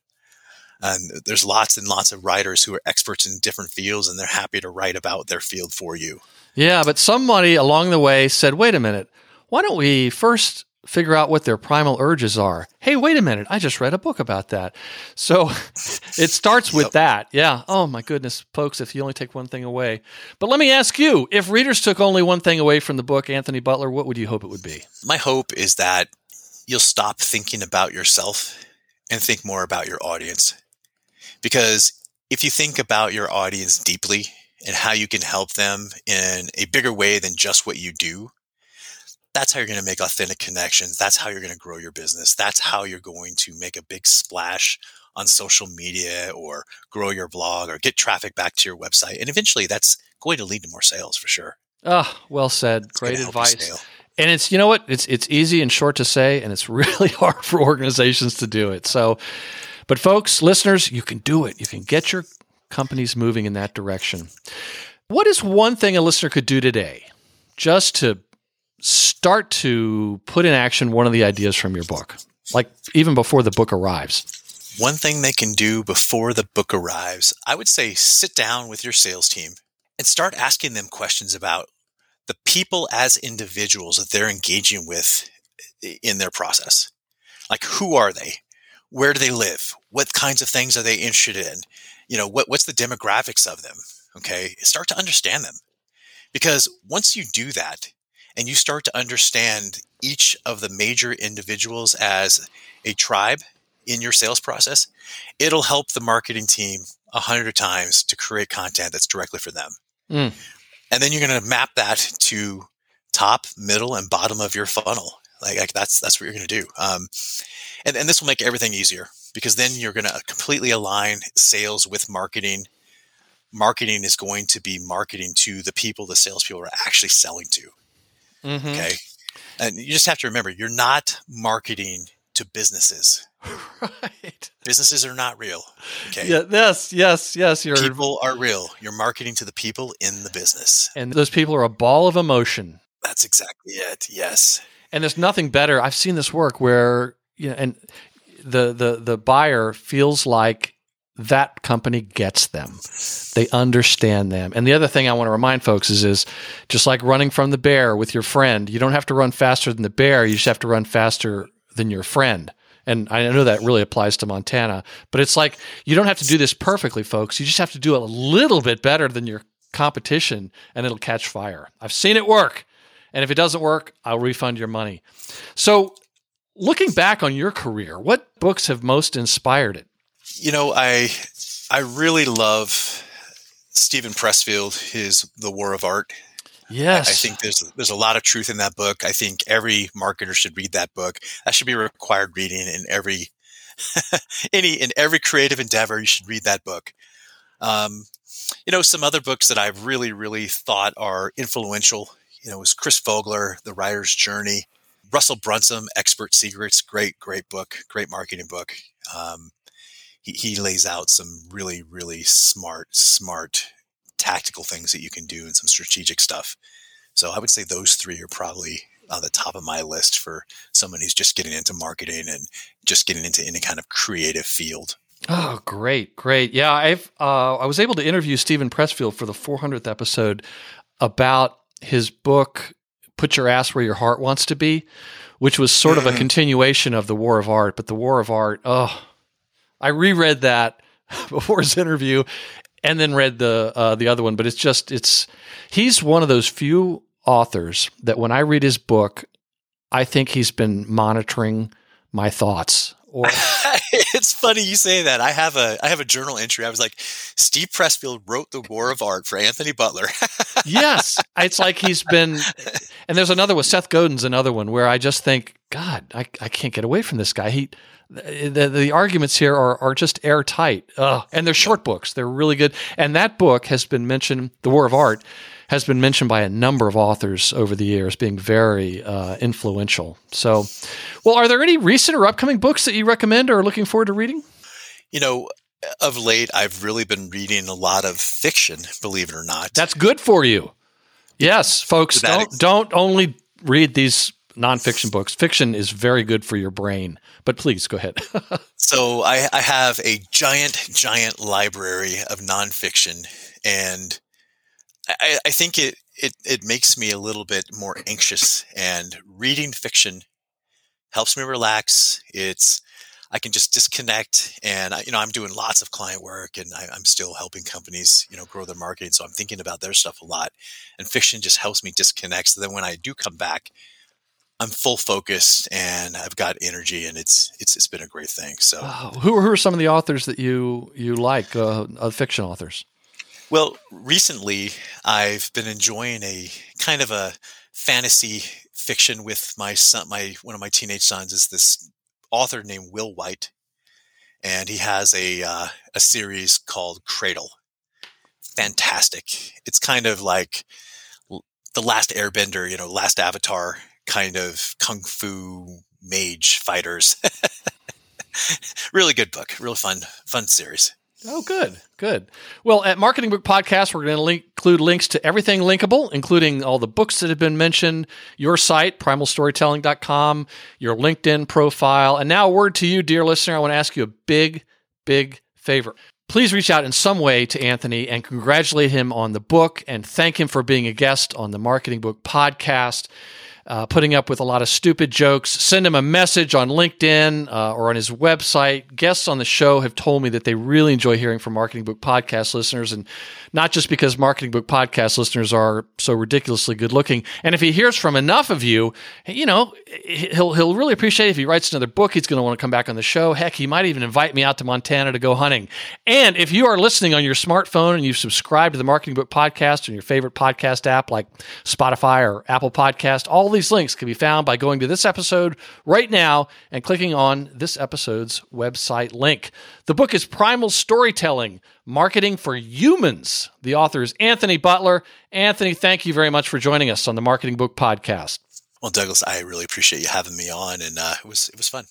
and there's lots and lots of writers who are experts in different fields and they're happy to write about their field for you. Yeah, but somebody along the way said, wait a minute, why don't we first figure out what their primal urges are? Hey, wait a minute, I just read a book about that. So it starts with yep. that. Yeah. Oh, my goodness, folks, if you only take one thing away. But let me ask you if readers took only one thing away from the book, Anthony Butler, what would you hope it would be? My hope is that you'll stop thinking about yourself and think more about your audience. Because if you think about your audience deeply and how you can help them in a bigger way than just what you do, that's how you're going to make authentic connections. That's how you're going to grow your business. That's how you're going to make a big splash on social media or grow your blog or get traffic back to your website. And eventually that's going to lead to more sales for sure. Ah, oh, well said. It's Great advice. And it's you know what? It's it's easy and short to say and it's really hard for organizations to do it. So but folks, listeners, you can do it. You can get your companies moving in that direction. What is one thing a listener could do today just to start to put in action one of the ideas from your book? Like even before the book arrives. One thing they can do before the book arrives, I would say sit down with your sales team and start asking them questions about the people as individuals that they're engaging with in their process. Like, who are they? Where do they live? What kinds of things are they interested in? You know, what, what's the demographics of them? Okay. Start to understand them. Because once you do that and you start to understand each of the major individuals as a tribe in your sales process, it'll help the marketing team a hundred times to create content that's directly for them. Mm. And then you're going to map that to top, middle, and bottom of your funnel. Like, like that's that's what you're going to do. Um, and, and this will make everything easier because then you're going to completely align sales with marketing. Marketing is going to be marketing to the people the salespeople are actually selling to. Mm-hmm. Okay. And you just have to remember you're not marketing to businesses. Right. Businesses are not real. Okay. Yeah, yes, yes, yes. You're, people are real. You're marketing to the people in the business. And those people are a ball of emotion. That's exactly it. Yes. And there's nothing better. I've seen this work where you know, and the the the buyer feels like that company gets them. They understand them. And the other thing I want to remind folks is is just like running from the bear with your friend, you don't have to run faster than the bear, you just have to run faster than your friend. And I know that really applies to Montana, but it's like you don't have to do this perfectly, folks. You just have to do a little bit better than your competition and it'll catch fire. I've seen it work. And if it doesn't work, I'll refund your money. So, looking back on your career, what books have most inspired it? You know, I I really love Steven Pressfield, his The War of Art. Yes. I, I, think there's there's a lot of truth in that book. I think every marketer should read that book. That should be required reading in every any in every creative endeavor. You should read that book. Um, you know, some other books that I've really really thought are influential. You know, is Chris Vogler, The Writer's Journey, Russell Brunson, Expert Secrets. Great, great book, great marketing book. Um, he, he lays out some really really smart smart tactical things that you can do and some strategic stuff. So I would say those three are probably on the top of my list for someone who's just getting into marketing and just getting into any kind of creative field. Oh, great, great. Yeah, I've uh, I was able to interview Steven Pressfield for the 400th episode about his book "Put Your Ass Where Your Heart Wants to Be," which was sort of a continuation of the War of Art. But the War of Art, oh, I reread that before his interview, and then read the uh, the other one. But it's just it's he's one of those few authors that when I read his book, I think he's been monitoring my thoughts. Or it's funny you say that. I have a I have a journal entry. I was like, Steve Pressfield wrote the War of Art for Anthony Butler. yes, it's like he's been. And there's another one. Seth Godin's another one where I just think, God, I, I can't get away from this guy. He the, the arguments here are, are just airtight. Ugh. And they're short books. They're really good. And that book has been mentioned, The War of Art, has been mentioned by a number of authors over the years, being very uh, influential. So, well, are there any recent or upcoming books that you recommend or are looking forward to reading? You know, of late, I've really been reading a lot of fiction, believe it or not. That's good for you. Yes, folks, don't, ex- don't only read these nonfiction books. Fiction is very good for your brain. But please go ahead. so I, I, have a giant, giant library of nonfiction, and I, I think it, it it makes me a little bit more anxious. And reading fiction helps me relax. It's I can just disconnect, and I, you know I'm doing lots of client work, and I, I'm still helping companies, you know, grow their marketing. So I'm thinking about their stuff a lot, and fiction just helps me disconnect. So then when I do come back, I'm full focused and I've got energy, and it's it's it's been a great thing. So, who who are some of the authors that you you like, uh, uh, fiction authors? Well, recently I've been enjoying a kind of a fantasy fiction with my son. My one of my teenage sons is this author named Will Wight, and he has a uh, a series called Cradle. Fantastic! It's kind of like the last Airbender, you know, last Avatar kind of kung fu mage fighters. really good book, really fun, fun series. Oh, good, good. Well, at Marketing Book Podcast, we're going to link, include links to everything linkable, including all the books that have been mentioned, your site, primalstorytelling.com, your LinkedIn profile. And now, a word to you, dear listener. I want to ask you a big, big favor. Please reach out in some way to Anthony and congratulate him on the book and thank him for being a guest on the Marketing Book Podcast uh, putting up with a lot of stupid jokes. Send him a message on LinkedIn uh, or on his website. Guests on the show have told me that they really enjoy hearing from Marketing Book Podcast listeners, and not just because Marketing Book Podcast listeners are so ridiculously good looking. And if he hears from enough of you, you know, he'll he'll really appreciate it if he writes another book. He's going to want to come back on the show. Heck, he might even invite me out to Montana to go hunting. And if you are listening on your smartphone and you've subscribed to the Marketing Book Podcast on your favorite podcast app like Spotify or Apple Podcast, all these links can be found by going to this episode right now and clicking on this episode's website link. The book is Primal Storytelling Marketing for Humans. The author is Anthony Butler. Anthony, thank you very much for joining us on the Marketing Book Podcast. Well, Douglas, I really appreciate you having me on, and uh, it was it was fun.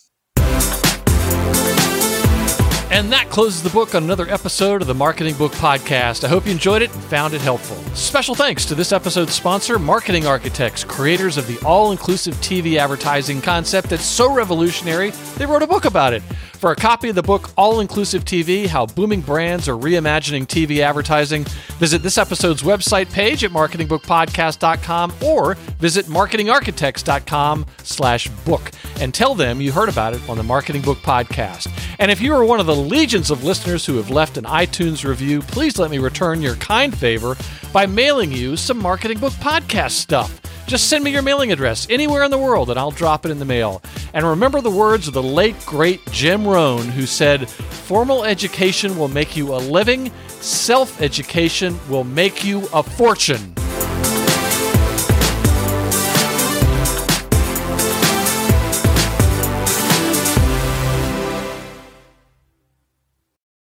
And that closes the book on another episode of the Marketing Book Podcast. I hope you enjoyed it and found it helpful. Special thanks to this episode's sponsor, Marketing Architects, creators of the all inclusive TV advertising concept that's so revolutionary, they wrote a book about it. For a copy of the book All Inclusive TV How Booming Brands Are Reimagining TV Advertising, visit this episode's website page at marketingbookpodcast.com or visit marketingarchitects.com slash book and tell them you heard about it on the Marketing Book Podcast. And if you are one of the legions of listeners who have left an iTunes review, please let me return your kind favor by mailing you some Marketing Book Podcast stuff. Just send me your mailing address anywhere in the world and I'll drop it in the mail. And remember the words of the late, great Jim Rohn, who said, Formal education will make you a living, self education will make you a fortune.